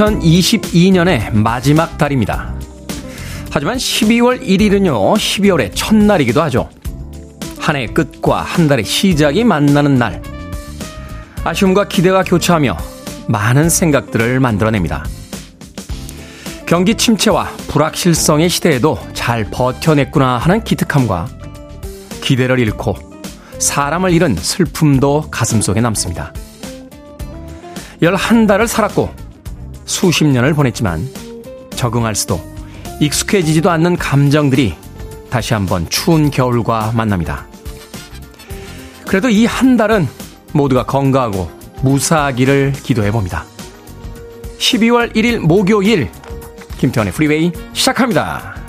2022년의 마지막 달입니다. 하지만 12월 1일은요, 12월의 첫날이기도 하죠. 한 해의 끝과 한 달의 시작이 만나는 날. 아쉬움과 기대가 교차하며 많은 생각들을 만들어냅니다. 경기 침체와 불확실성의 시대에도 잘 버텨냈구나 하는 기특함과 기대를 잃고 사람을 잃은 슬픔도 가슴속에 남습니다. 11달을 살았고 수십 년을 보냈지만 적응할 수도 익숙해지지도 않는 감정들이 다시 한번 추운 겨울과 만납니다. 그래도 이 한 달은 모두가 건강하고 무사하기를 기도해 봅니다. 12월 1일 목요일 김태훈의 프리웨이 시작합니다.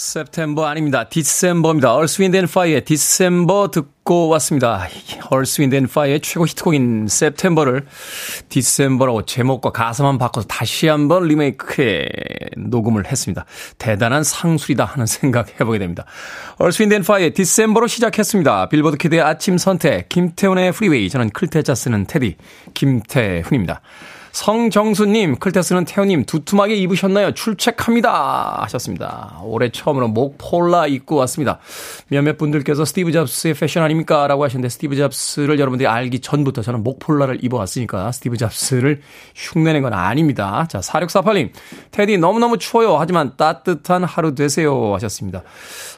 September 아닙니다. December입니다. Earth, Wind and Fire의 December 듣고 왔습니다. Earth, Wind and Fire의 최고 히트곡인 September를 December라고 제목과 가사만 바꿔서 다시 한번 리메이크해 녹음을 했습니다. 대단한 상술이다 하는 생각 해보게 됩니다. Earth, Wind and Fire의 December로 시작했습니다. 빌보드 kid의 아침 선택, 김태훈의 프리웨이. 저는 클 태자 쓰는 테디, 김태훈입니다. 성정수님, 클 태 쓰는 태훈님 두툼하게 입으셨나요? 출첵합니다. 하셨습니다. 올해 처음으로 목 폴라 입고 왔습니다. 몇몇 분들께서 스티브 잡스의 패션 아닙니까? 라고 하셨는데 스티브 잡스를 여러분들이 알기 전부터 저는 목 폴라를 입어왔으니까 스티브 잡스를 흉내낸 건 아닙니다. 자, 4648님, 테디 너무너무 추워요. 하지만 따뜻한 하루 되세요. 하셨습니다.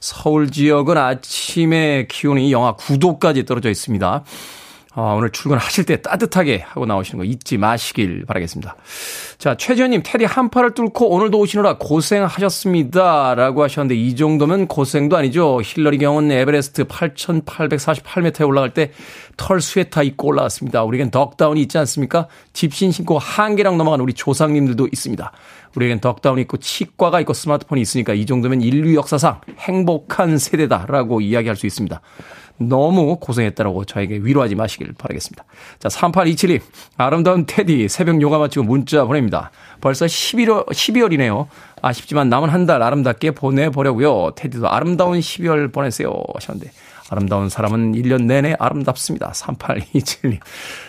서울 지역은 아침에 기온이 영하 9도까지 떨어져 있습니다. 아, 오늘 출근하실 때 따뜻하게 하고 나오시는 거 잊지 마시길 바라겠습니다. 자, 최지현님, 테디 한파를 뚫고 오늘도 오시느라 고생하셨습니다. 라고 하셨는데, 이 정도면 고생도 아니죠. 힐러리 경은 에베레스트 8,848m에 올라갈 때 털 스웨터 입고 올라왔습니다. 우리에겐 덕다운이 있지 않습니까? 짚신 신고 한계령 넘어간 우리 조상님들도 있습니다. 우리에겐 덕다운이 있고 치과가 있고 스마트폰이 있으니까 이 정도면 인류 역사상 행복한 세대다라고 이야기할 수 있습니다. 너무 고생했다라고 저에게 위로하지 마시길 바라겠습니다. 자, 3827님. 아름다운 테디 새벽 요가 마치고 문자 보냅니다. 벌써 11월, 12월이네요. 아쉽지만 남은 한 달 아름답게 보내보려고요. 테디도 아름다운 12월 보내세요. 하셨는데. 아름다운 사람은 1년 내내 아름답습니다. 3827님.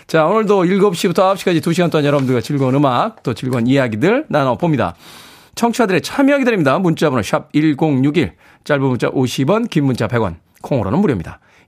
자, 오늘도 7시부터 9시까지 2시간 동안 여러분들과 즐거운 음악, 또 즐거운 이야기들 나눠봅니다. 청취자들의 참여 기다립니다. 문자번호 샵 1061, 짧은 문자 50원, 긴 문자 100원, 콩으로는 무료입니다.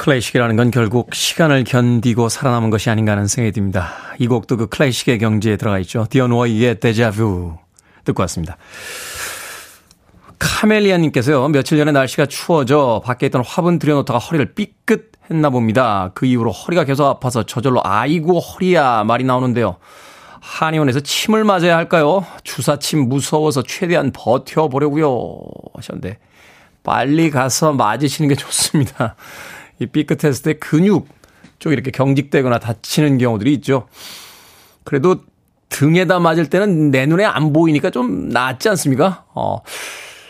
클래식이라는 건 결국 시간을 견디고 살아남은 것이 아닌가 하는 생각이 듭니다. 이 곡도 그 클래식의 경지에 들어가 있죠. 디온 워윅의 데자뷰 듣고 왔습니다. 카멜리아님께서요, 며칠 전에 날씨가 추워져 밖에 있던 화분 들여놓다가 허리를 삐끗 했나 봅니다. 그 이후로 허리가 계속 아파서 저절로 아이고 허리야 말이 나오는데요. 한의원에서 침을 맞아야 할까요? 주사침 무서워서 최대한 버텨보려고요. 하셨는데, 빨리 가서 맞으시는 게 좋습니다. 이 삐끗했을 때 근육 쪽이 이렇게 경직되거나 다치는 경우들이 있죠. 그래도 등에다 맞을 때는 내 눈에 안 보이니까 좀 낫지 않습니까? 어,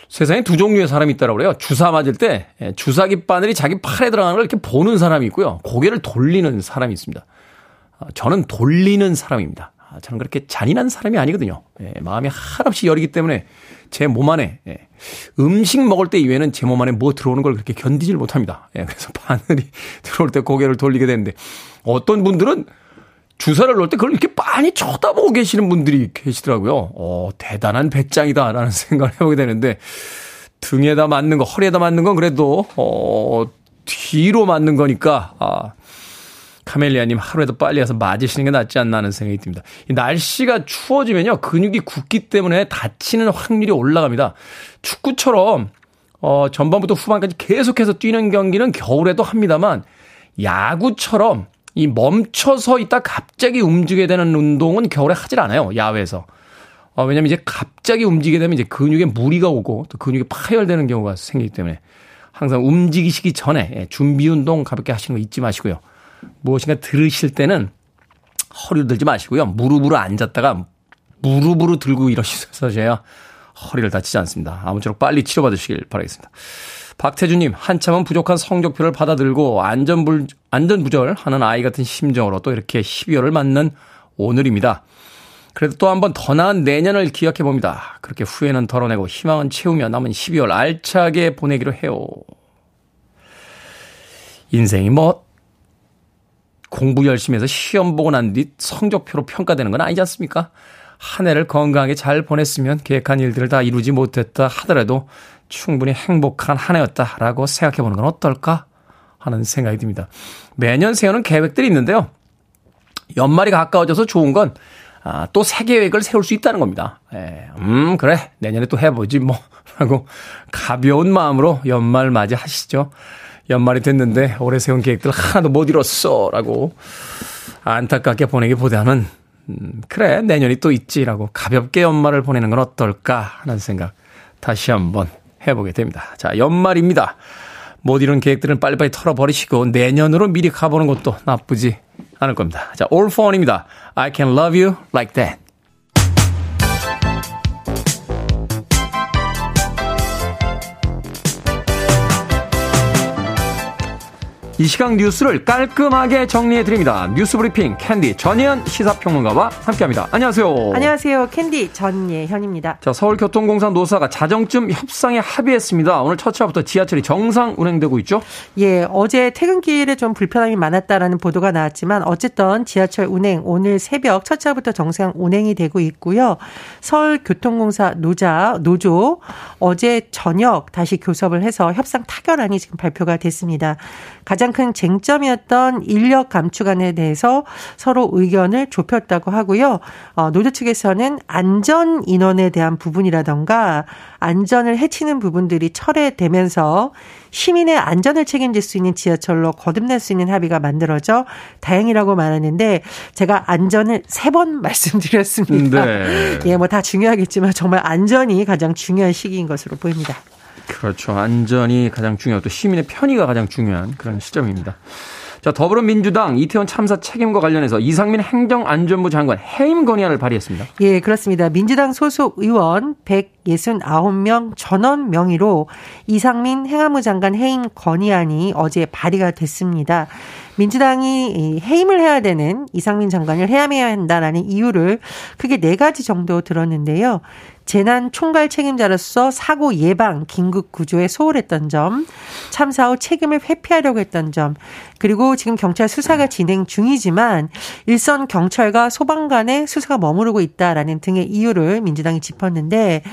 세상에 두 종류의 사람이 있다고 그래요. 주사 맞을 때 예, 주사기 바늘이 자기 팔에 들어가는 걸 이렇게 보는 사람이 있고요. 고개를 돌리는 사람이 있습니다. 어, 저는 돌리는 사람입니다. 아, 저는 그렇게 잔인한 사람이 아니거든요. 예, 마음이 한없이 여리기 때문에 제 몸 안에 예, 음식 먹을 때 이외에는 제 몸 안에 뭐 들어오는 걸 그렇게 견디질 못합니다. 예, 그래서 바늘이 들어올 때 고개를 돌리게 되는데 어떤 분들은 주사를 놓을 때 그걸 이렇게 많이 쳐다보고 계시는 분들이 계시더라고요. 어, 대단한 배짱이다라는 생각을 해보게 되는데 등에다 맞는 거, 허리에다 맞는 건 그래도 어, 뒤로 맞는 거니까 아, 카멜리아님 하루라도 빨리 와서 맞으시는 게 낫지 않나 하는 생각이 듭니다. 이 날씨가 추워지면요. 근육이 굳기 때문에 다치는 확률이 올라갑니다. 축구처럼, 어, 전반부터 후반까지 계속해서 뛰는 경기는 겨울에도 합니다만, 야구처럼 이 멈춰서 있다 갑자기 움직이게 되는 운동은 겨울에 하질 않아요. 야외에서. 어, 왜냐면 이제 갑자기 움직이게 되면 이제 근육에 무리가 오고 또 근육이 파열되는 경우가 생기기 때문에 항상 움직이시기 전에 예, 준비 운동 가볍게 하시는 거 잊지 마시고요. 무엇인가 들으실 때는 허리를 들지 마시고요. 무릎으로 앉았다가 무릎으로 들고 이러셔야 허리를 다치지 않습니다. 아무쪼록 빨리 치료받으시길 바라겠습니다. 박태주님, 한참은 부족한 성적표를 받아들고 안전불, 안전부절 하는 아이 같은 심정으로 또 이렇게 12월을 맞는 오늘입니다. 그래도 또 한 번 더 나은 내년을 기약해 봅니다. 그렇게 후회는 덜어내고 희망은 채우며 남은 12월 알차게 보내기로 해요. 인생이 뭐 공부 열심히 해서 시험 보고 난 뒤 성적표로 평가되는 건 아니지 않습니까? 한 해를 건강하게 잘 보냈으면 계획한 일들을 다 이루지 못했다 하더라도 충분히 행복한 한 해였다라고 생각해 보는 건 어떨까 하는 생각이 듭니다. 매년 세우는 계획들이 있는데요. 연말이 가까워져서 좋은 건 아, 또 새 계획을 세울 수 있다는 겁니다. 예, 음, 그래. 내년에 또 해보지, 뭐. 라고 가벼운 마음으로 연말 맞이하시죠. 연말이 됐는데 올해 세운 계획들 하나도 못 이뤘어. 라고 안타깝게 보내기보다는, 음, 그래. 내년이 또 있지라고 가볍게 연말을 보내는 건 어떨까 하는 생각 다시 한번 해보게 됩니다. 자, 연말입니다. 못 이룬 계획들은 빨리빨리 털어버리시고 내년으로 미리 가보는 것도 나쁘지 않을 겁니다. 자, All for One입니다. I can love you like that. 이 시각 뉴스를 깔끔하게 정리해 드립니다. 뉴스 브리핑 캔디 전예현 시사평론가와 함께합니다. 안녕하세요. 안녕하세요. 캔디 전예현입니다. 자, 서울교통공사 노사가 자정쯤 협상에 합의했습니다. 오늘 첫 차부터 지하철이 정상 운행되고 있죠? 예, 어제 퇴근길에 좀 불편함이 많았다라는 보도가 나왔지만 어쨌든 지하철 운행 오늘 새벽 첫 차부터 정상 운행이 되고 있고요. 서울교통공사 노자 노조 어제 저녁 다시 교섭을 해서 협상 타결안이 지금 발표가 됐습니다. 가장 큰 쟁점이었던 인력 감축안에 대해서 서로 의견을 좁혔다고 하고요. 어, 노조 측에서는 안전 인원에 대한 부분이라던가 안전을 해치는 부분들이 철회되면서 시민의 안전을 책임질 수 있는 지하철로 거듭날 수 있는 합의가 만들어져 다행이라고 말하는데 제가 안전을 세 번 말씀드렸습니다. 네. 예, 뭐 다 중요하겠지만 정말 안전이 가장 중요한 시기인 것으로 보입니다. 그렇죠. 안전이 가장 중요하고 또 시민의 편의가 가장 중요한 그런 시점입니다. 자, 더불어민주당 이태원 참사 책임과 관련해서 이상민 행정안전부 장관 해임 건의안을 발의했습니다. 예, 그렇습니다. 민주당 소속 의원 169명 전원 명의로 이상민 행안부 장관 해임 건의안이 어제 발의가 됐습니다. 민주당이 해임을 해야 되는 이상민 장관을 해임해야 한다라는 이유를 크게 네 가지 정도 들었는데요. 재난 총괄 책임자로서 사고 예방 긴급 구조에 소홀했던 점, 참사 후 책임을 회피하려고 했던 점, 그리고 지금 경찰 수사가 진행 중이지만 일선 경찰과 소방 간의 수사가 머무르고 있다라는 등의 이유를 민주당이 짚었는데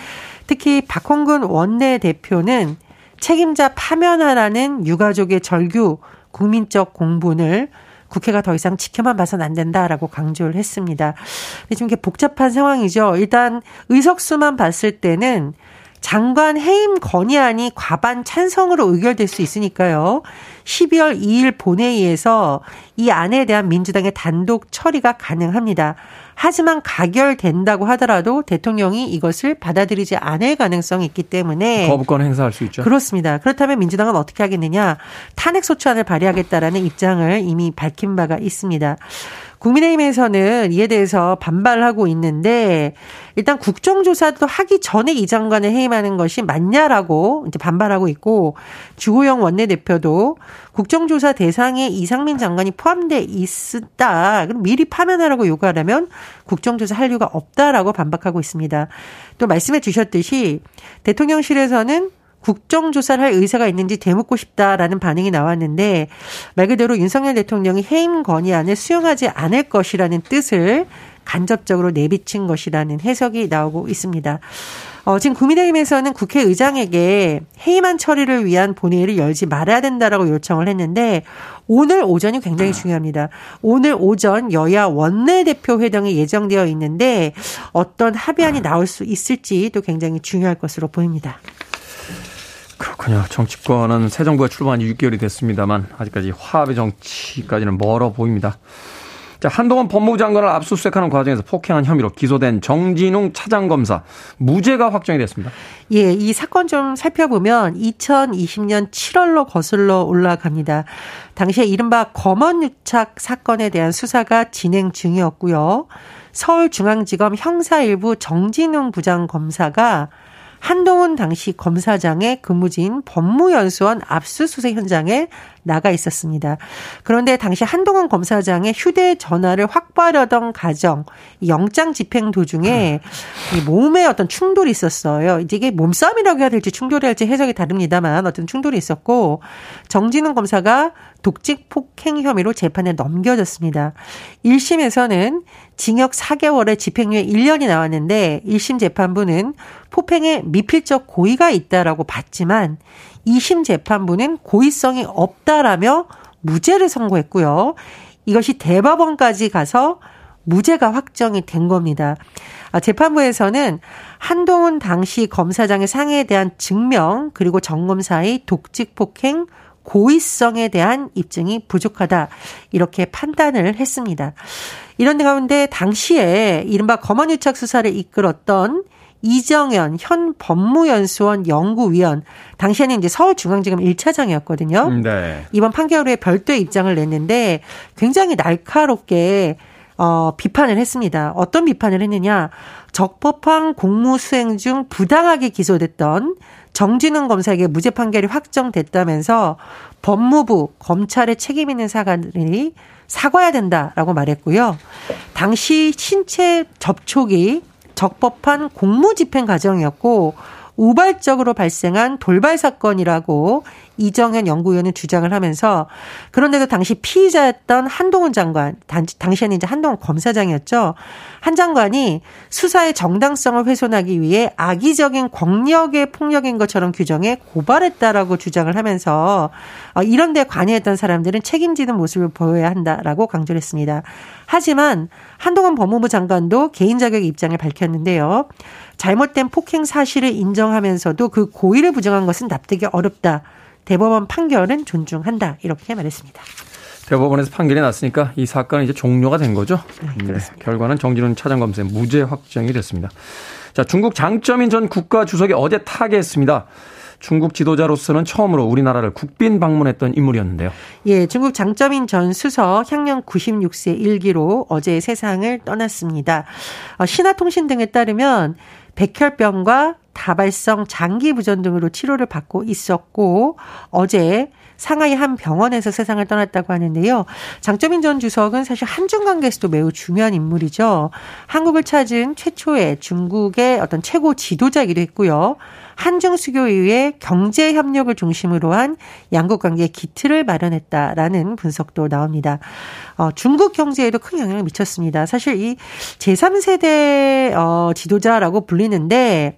특히 박홍근 원내대표는 책임자 파면하라는 유가족의 절규 국민적 공분을 국회가 더 이상 지켜만 봐선 안 된다라고 강조를 했습니다. 근데 좀 이렇게 복잡한 상황이죠. 일단 의석수만 봤을 때는 장관 해임 건의안이 과반 찬성으로 의결될 수 있으니까요. 12월 2일 본회의에서 이 안에 대한 민주당의 단독 처리가 가능합니다. 하지만 가결된다고 하더라도 대통령이 이것을 받아들이지 않을 가능성이 있기 때문에 거부권 행사할 수 있죠. 그렇습니다. 그렇다면 민주당은 어떻게 하겠느냐? 탄핵 소추안을 발의하겠다라는 입장을 이미 밝힌 바가 있습니다. 국민의힘에서는 이에 대해서 반발하고 있는데 일단 국정조사도 하기 전에 이 장관을 해임하는 것이 맞냐라고 이제 반발하고 있고 주호영 원내대표도 국정조사 대상에 이상민 장관이 포함돼 있었다. 그럼 미리 파면하라고 요구하려면 국정조사 할 이유가 없다라고 반박하고 있습니다. 또 말씀해 주셨듯이 대통령실에서는 국정조사를 할 의사가 있는지 되묻고 싶다라는 반응이 나왔는데 말 그대로 윤석열 대통령이 해임 건의안을 수용하지 않을 것이라는 뜻을 간접적으로 내비친 것이라는 해석이 나오고 있습니다. 어, 지금 국민의힘에서는 국회의장에게 해임안 처리를 위한 본회의를 열지 말아야 된다라고 요청을 했는데 오늘 오전이 굉장히 중요합니다. 오늘 오전 여야 원내대표 회동이 예정되어 있는데 어떤 합의안이 나올 수 있을지 도 굉장히 중요할 것으로 보입니다. 그렇군요. 정치권은 새 정부가 출범한 지 6개월이 됐습니다만 아직까지 화합의 정치까지는 멀어 보입니다. 자, 한동훈 법무부 장관을 압수수색하는 과정에서 폭행한 혐의로 기소된 정진웅 차장검사 무죄가 확정이 됐습니다. 예, 이 사건 좀 살펴보면 2020년 7월로 거슬러 올라갑니다. 당시에 이른바 검언유착 사건에 대한 수사가 진행 중이었고요. 서울중앙지검 형사 일부 정진웅 부장검사가 한동훈 당시 검사장의 근무지인 법무연수원 압수수색 현장에 나가 있었습니다. 그런데 당시 한동훈 검사장의 휴대전화를 확보하려던 가정, 영장 집행 도중에 몸에 어떤 충돌이 있었어요. 이제 이게 몸싸움이라고 해야 될지 충돌이 할지 해석이 다릅니다만 어떤 충돌이 있었고 정진웅 검사가 독직 폭행 혐의로 재판에 넘겨졌습니다. 1심에서는 징역 4개월에 집행유예 1년이 나왔는데 1심 재판부는 폭행에 미필적 고의가 있다라고 봤지만 2심 재판부는 고의성이 없다라며 무죄를 선고했고요. 이것이 대법원까지 가서 무죄가 확정이 된 겁니다. 아, 재판부에서는 한동훈 당시 검사장의 상해에 대한 증명 그리고 정검사의 독직 폭행 고의성에 대한 입증이 부족하다 이렇게 판단을 했습니다. 이런 가운데 당시에 이른바 검언유착 수사를 이끌었던 이정현 현 법무연수원 연구위원 당시에는 이제 서울중앙지검 1차장이었거든요. 음, 네. 이번 판결 후에 별도의 입장을 냈는데 굉장히 날카롭게 어, 비판을 했습니다. 어떤 비판을 했느냐. 적법한 공무 수행 중 부당하게 기소됐던 정진웅 검사에게 무죄 판결이 확정됐다면서 법무부, 검찰의 책임 있는 사관들이 사과해야 된다라고 말했고요. 당시 신체 접촉이 적법한 공무집행 과정이었고 우발적으로 발생한 돌발 사건이라고 이정현 연구위원은 주장을 하면서 그런데도 당시 피의자였던 한동훈 장관, 당시에는 이제 한동훈 검사장이었죠. 한 장관이 수사의 정당성을 훼손하기 위해 악의적인 권력의 폭력인 것처럼 규정해 고발했다라고 주장을 하면서 어, 이런 데 관여했던 사람들은 책임지는 모습을 보여야 한다라고 강조를 했습니다. 하지만 한동훈 법무부 장관도 개인 자격의 입장을 밝혔는데요. 잘못된 폭행 사실을 인정하면서도 그 고의를 부정한 것은 납득이 어렵다. 대법원 판결은 존중한다. 이렇게 말했습니다. 대법원에서 판결이 났으니까 이 사건은 이제 종료가 된 거죠. 네, 네, 결과는 정진훈 차장검사의 무죄 확정이 됐습니다. 자, 중국 장점인 전 국가 주석이 어제 타계했습니다. 중국 지도자로서는 처음으로 우리나라를 국빈 방문했던 인물이었는데요. 예, 중국 장점인 전 수석 향년 96세 일기로 어제 세상을 떠났습니다. 어, 신화통신 등에 따르면 백혈병과 다발성 장기 부전 등으로 치료를 받고 있었고 어제 상하이 한 병원에서 세상을 떠났다고 하는데요. 장점인 전 주석은 사실 한중 관계에서도 매우 중요한 인물이죠. 한국을 찾은 최초의 중국의 어떤 최고 지도자이기도 했고요. 한중 수교 이후에 경제 협력을 중심으로 한 양국 관계의 기틀을 마련했다라는 분석도 나옵니다. 어, 중국 경제에도 큰 영향을 미쳤습니다. 사실 이 제3세대 어, 지도자라고 불리는데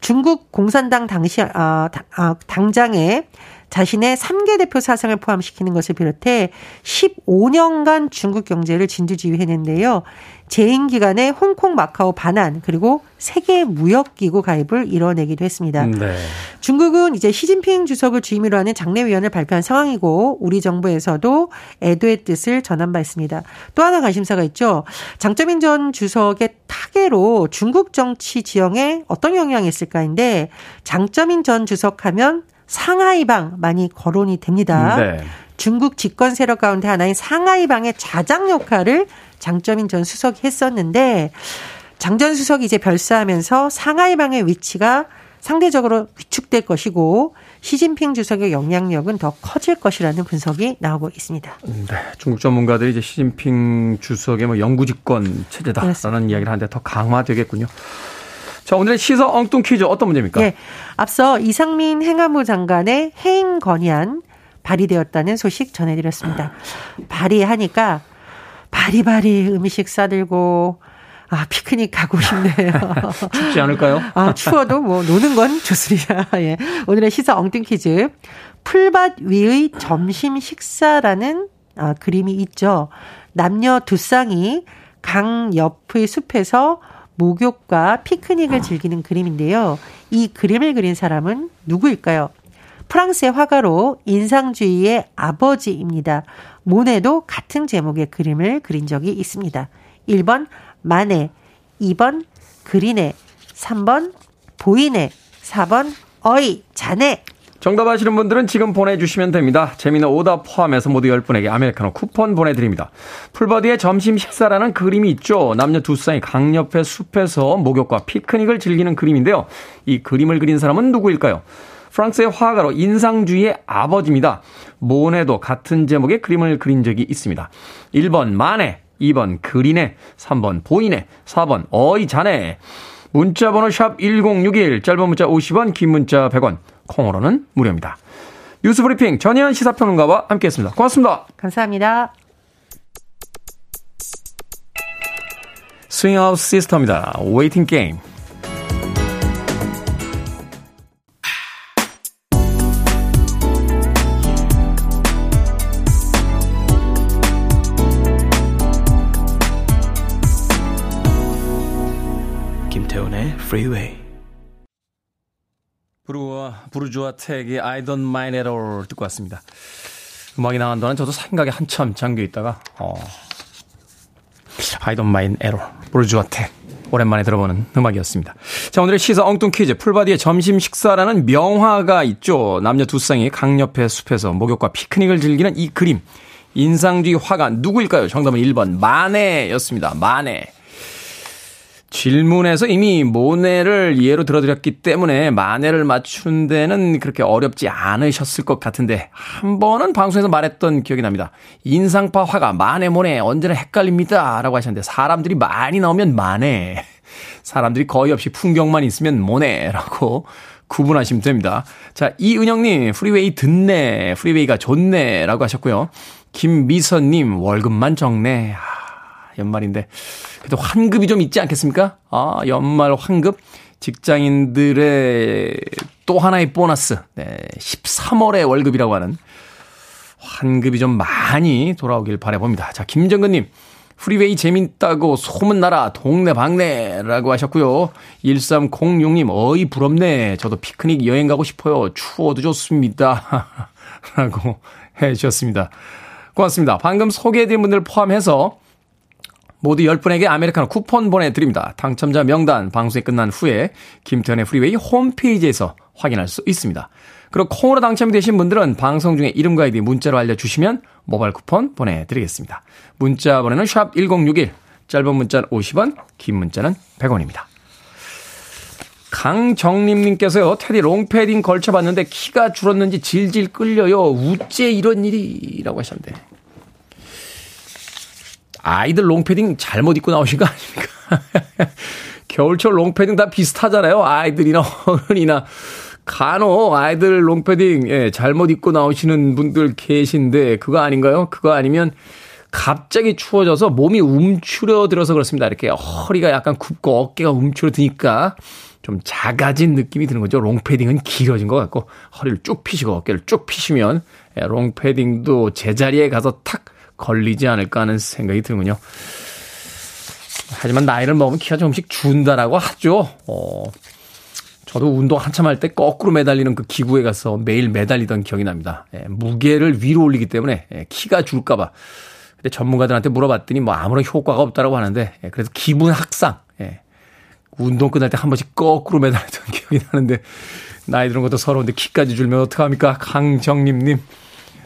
중국 공산당 당시 아, 아, 당장에 자신의 3개 대표 사상을 포함시키는 것을 비롯해 15년간 중국 경제를 진두지휘했는데요. 재임 기간에 홍콩, 마카오 반환 그리고 세계 무역기구 가입을 이뤄내기도 했습니다. 네. 중국은 이제 시진핑 주석을 주임으로 하는 장례위원을 발표한 상황이고 우리 정부에서도 애도의 뜻을 전한 바 있습니다. 또 하나 관심사가 있죠. 장점인 전 주석의 타계로 중국 정치 지형에 어떤 영향이 있을까인데 장점인 전 주석하면 상하이방 많이 거론이 됩니다. 네. 중국 집권 세력 가운데 하나인 상하이방의 좌장 역할을 장점인 전 수석이 했었는데 장 전 수석이 이제 별세하면서 상하이방의 위치가 상대적으로 위축될 것이고 시진핑 주석의 영향력은 더 커질 것이라는 분석이 나오고 있습니다. 네, 중국 전문가들이 이제 시진핑 주석의 뭐 영구집권 체제다라는. 이야기를 하는데 더 강화되겠군요. 자, 오늘의 시사 엉뚱 퀴즈 어떤 문제입니까? 네. 앞서 이상민 행안부 장관의 해임 건의안 발의되었다는 소식 전해드렸습니다. 발의하니까 바리바리 음식 싸들고 아, 피크닉 가고 싶네요. 춥지 않을까요? 아, 추워도 뭐 노는 건 좋습니다. 예. 오늘의 시사 엉뚱 퀴즈. 풀밭 위의 점심 식사라는 아, 그림이 있죠. 남녀 두 쌍이 강 옆의 숲에서 목욕과 피크닉을 즐기는 그림인데요. 이 그림을 그린 사람은 누구일까요? 프랑스의 화가로 인상주의의 아버지입니다. 모네도 같은 제목의 그림을 그린 적이 있습니다. 1번 마네, 2번 그리네, 3번 보이네, 4번 어이, 자네. 정답 아시는 분들은 지금 보내주시면 됩니다. 재미는 오답 포함해서 모두 10분에게 아메리카노 쿠폰 보내드립니다. 풀버디의 점심 식사라는 그림이 있죠. 남녀 두 쌍이 강옆의 숲에서 목욕과 피크닉을 즐기는 그림인데요. 이 그림을 그린 사람은 누구일까요? 프랑스의 화가로 인상주의의 아버지입니다. 모네도 같은 제목의 그림을 그린 적이 있습니다. 1번 마네, 2번 그리네, 3번 보이네, 4번 어이 자네. 문자번호 샵 1061, 짧은 문자 50원, 긴 문자 100원, 콩으로는 무료입니다. 뉴스 브리핑 전혜연 시사평론가와 함께했습니다. 고맙습니다. 감사합니다. 스윙아웃 시스터입니다. Waiting Game. 김태훈의 Freeway. 브루와 부르주아 택의 I don't mind at all 듣고 왔습니다. 음악이 나간 동안 저도 생각에 한참 잠겨 있다가 어 I don't mind at all 부르주아 택 오랜만에 들어보는 음악이었습니다. 자, 오늘의 시사 엉뚱 퀴즈. 풀바디의 점심 식사라는 명화가 있죠. 남녀 두 쌍이 강옆의 숲에서 목욕과 피크닉을 즐기는 이 그림. 인상주의 화가 누구일까요? 정답은 1번 마네였습니다. 마네. 질문에서 이미 모네를 예로 들어드렸기 때문에 마네를 맞추는 데는 그렇게 어렵지 않으셨을 것 같은데 한 번은 방송에서 말했던 기억이 납니다. 인상파 화가 마네 모네 언제나 헷갈립니다 라고 하셨는데 사람들이 많이 나오면 마네 사람들이 거의 없이 풍경만 있으면 모네라고 구분하시면 됩니다. 자, 이은영님, 프리웨이 듣네, 프리웨이가 좋네, 라고 하셨고요. 김미선님, 월급만 적네. 연말인데 그래도 환급이 좀 있지 않겠습니까? 아, 연말 환급 직장인들의 또 하나의 보너스. 네, 13월의 월급이라고 하는 환급이 좀 많이 돌아오길 바라봅니다. 자, 김정근 님. 프리웨이 재밌다고 소문나라 동네 방네라고 하셨고요. 1306님 어이 부럽네. 저도 피크닉 여행 가고 싶어요. 추워도 좋습니다. 라고 해 주셨습니다. 고맙습니다. 방금 소개해드린 분들 포함해서 모두 10분에게 아메리카노 쿠폰 보내드립니다. 당첨자 명단 방송이 끝난 후에 김태훈의 프리웨이 홈페이지에서 확인할 수 있습니다. 그리고 콩으로 당첨이 되신 분들은 방송 중에 이름과 아이디 문자로 알려주시면 모바일 쿠폰 보내드리겠습니다. 문자 번호는 샵 1061, 짧은 문자는 50원, 긴 문자는 100원입니다. 강정림님께서요, 테디 롱패딩 걸쳐봤는데 키가 줄었는지 질질 끌려요. 우째 이런 일이? 라고 하셨는데. 아이들 롱패딩 잘못 입고 나오신 거 아닙니까? 겨울철 롱패딩 다 비슷하잖아요. 아이들이나 어른이나. 간혹 아이들 롱패딩, 예, 잘못 입고 나오시는 분들 계신데, 그거 아닌가요? 그거 아니면 갑자기 추워져서 몸이 움츠려들어서 그렇습니다. 이렇게 허리가 약간 굽고 어깨가 움츠려드니까 좀 작아진 느낌이 드는 거죠. 롱패딩은 길어진 것 같고, 허리를 쭉 피시고 어깨를 쭉 피시면, 예, 롱패딩도 제자리에 가서 탁 걸리지 않을까 하는 생각이 드는군요. 하지만 나이를 먹으면 키가 조금씩 준다라고 하죠. 어, 저도 운동 한참 할 때 거꾸로 매달리는 그 기구에 가서 매일 매달리던 기억이 납니다. 예, 무게를 위로 올리기 때문에 예, 키가 줄까봐. 근데 전문가들한테 물어봤더니 뭐 아무런 효과가 없다라고 하는데 예, 그래서 기분 학상. 예, 운동 끝날 때 한 번씩 거꾸로 매달리던 기억이 나는데 나이 드는 것도 서러운데 키까지 줄면 어떡합니까? 강정림님.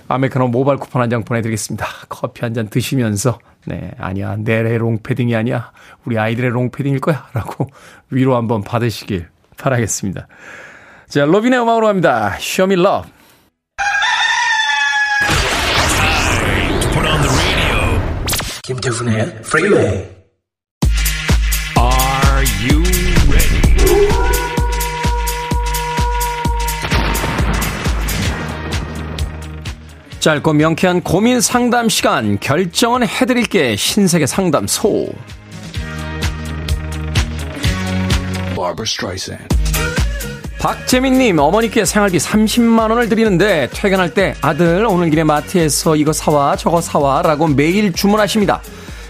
아메리카노 모바일 쿠폰 한 장 보내드리겠습니다. 커피 한 잔 드시면서 네 아니야 내 롱패딩이 아니야 우리 아이들의 롱패딩일 거야 라고 위로 한번 받으시길 바라겠습니다. 자 로빈의 음악으로 갑니다. Show me love. 김태훈의. Are 짧고 명쾌한 고민 상담 시간 결정은 해드릴게 신세계 상담소 박재민님 어머니께 생활비 30만 원을 드리는데 퇴근할 때 아들 오늘 길에 마트에서 이거 사와 저거 사와 라고 매일 주문하십니다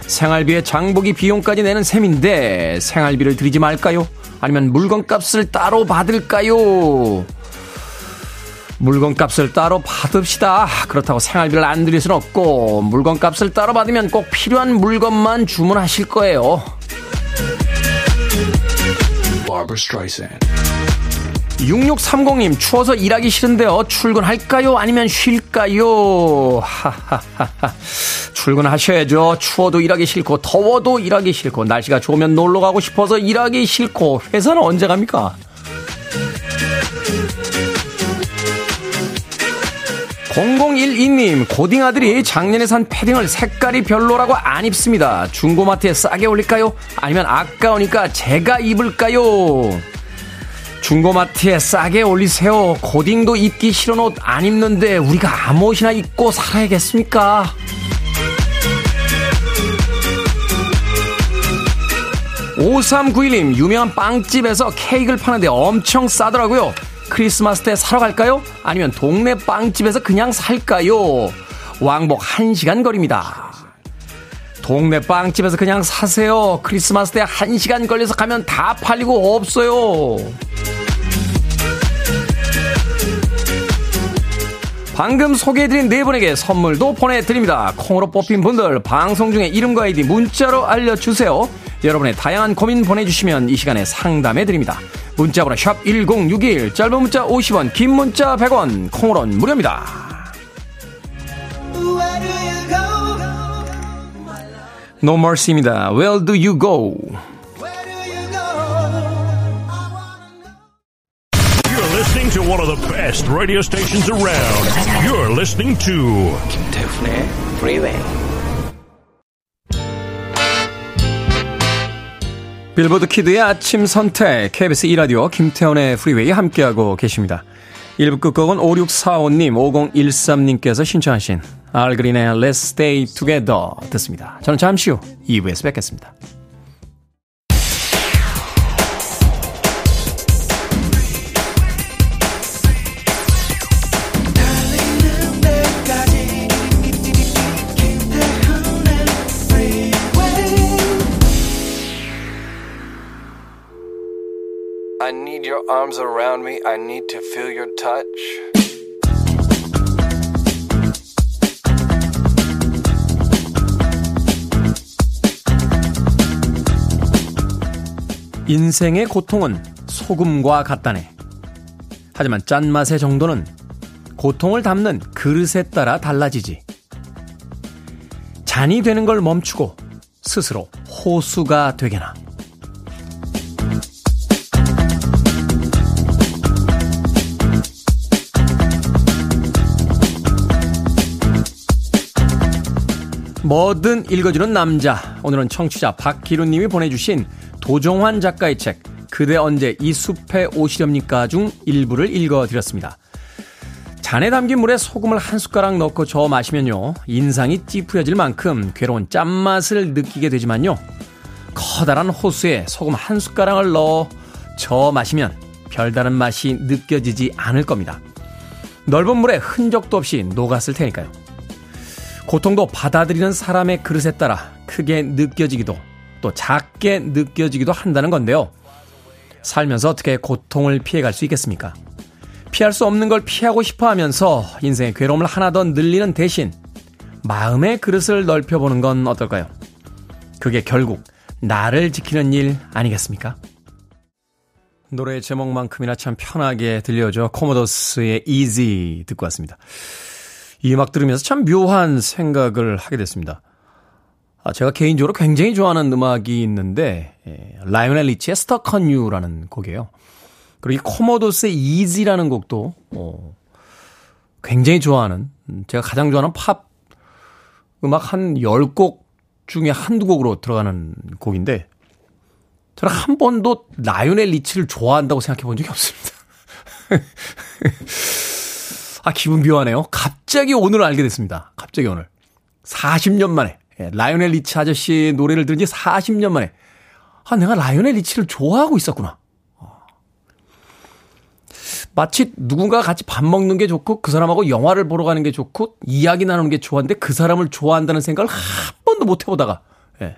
생활비에 장보기 비용까지 내는 셈인데 생활비를 드리지 말까요? 아니면 물건값을 따로 받을까요? 물건값을 따로 받읍시다. 그렇다고 생활비를 안 드릴 순 없고 물건값을 따로 받으면 꼭 필요한 물건만 주문하실 거예요. 6630님, 추워서 일하기 싫은데요. 출근할까요? 아니면 쉴까요? 하하하하. 출근하셔야죠. 추워도 일하기 싫고, 더워도 일하기 싫고, 날씨가 좋으면 놀러 가고 싶어서 일하기 싫고, 회사는 언제 갑니까? 0012님, 고딩 아들이 작년에 산 패딩을 색깔이 별로라고 안 입습니다. 중고마트에 싸게 올릴까요? 아니면 아까우니까 제가 입을까요? 중고마트에 싸게 올리세요. 고딩도 입기 싫은 옷 안 입는데 우리가 아무 옷이나 입고 살아야겠습니까? 오삼구일님 유명한 빵집에서 케이크를 파는데 엄청 싸더라고요. 크리스마스 때 사러 갈까요? 아니면 동네 빵집에서 그냥 살까요? 왕복 1시간 거리입니다. 동네 빵집에서 그냥 사세요. 크리스마스 때 1시간 걸려서 가면 다 팔리고 없어요. 방금 소개해드린 네 분에게 선물도 보내드립니다. 콩으로 뽑힌 분들 방송 중에 이름과 아이디 문자로 알려주세요. 여러분의 다양한 고민 보내주시면 이 시간에 상담해드립니다. 문자번호 샵 1061, 짧은 문자 50원, 긴 문자 100원, 콩으로는 무료입니다. No Mercy입니다. Where do you go? You're listening to one of the best radio stations around. You're listening to 김태훈의 Freeway. 빌보드 키드의 아침 선택, KBS 2라디오 김태훈의 프리웨이 함께하고 계십니다. 1부 끝곡은 5645님, 5013님께서 신청하신 알 그린의 Let's Stay Together 듣습니다. 저는 잠시 후 2부에서 뵙겠습니다. Arms around me. I need to feel your touch. 인생의 고통은 소금과 같다네. 하지만 짠맛의 정도는 고통을 담는 그릇에 따라 달라지지. 잔이 되는 걸 멈추고 스스로 호수가 되게나. 뭐든 읽어주는 남자. 오늘은 청취자 박기루님이 보내주신 도종환 작가의 책 그대 언제 이 숲에 오시렵니까 중 일부를 읽어드렸습니다. 잔에 담긴 물에 소금을 한 숟가락 넣고 저어 마시면요 인상이 찌푸려질 만큼 괴로운 짠맛을 느끼게 되지만요 커다란 호수에 소금 한 숟가락을 넣어 저어 마시면 별다른 맛이 느껴지지 않을 겁니다. 넓은 물에 흔적도 없이 녹았을 테니까요. 고통도 받아들이는 사람의 그릇에 따라 크게 느껴지기도 또 작게 느껴지기도 한다는 건데요. 살면서 어떻게 고통을 피해갈 수 있겠습니까? 피할 수 없는 걸 피하고 싶어 하면서 인생의 괴로움을 하나 더 늘리는 대신 마음의 그릇을 넓혀보는 건 어떨까요? 그게 결국 나를 지키는 일 아니겠습니까? 노래 제목만큼이나 참 편하게 들려줘. 코모도스의 Easy 듣고 왔습니다. 이 음악 들으면서 참 묘한 생각을 하게 됐습니다. 아, 제가 개인적으로 굉장히 좋아하는 음악이 있는데, 예, 라이오넬 리치의 on You라는 곡이에요. 그리고 이 코모도스의 Easy라는 곡도, 어, 굉장히 좋아하는, 음, 제가 가장 좋아하는 팝 음악 한 10곡 중에 한두 곡으로 들어가는 곡인데, 저는 한 번도 라이오넬 리치를 좋아한다고 생각해 본 적이 없습니다. 아, 기분 묘하네요. 갑자기 오늘 알게 됐습니다. 갑자기 오늘. 40년 만에. 예, 라이오넬 리치 아저씨 노래를 들은 지 40년 만에. 아, 내가 라이오넬 리치를 좋아하고 있었구나. 어. 마치 누군가 같이 밥 먹는 게 좋고 그 사람하고 영화를 보러 가는 게 좋고 이야기 나누는 게 좋았는데 그 사람을 좋아한다는 생각을 한 번도 못 해보다가 예.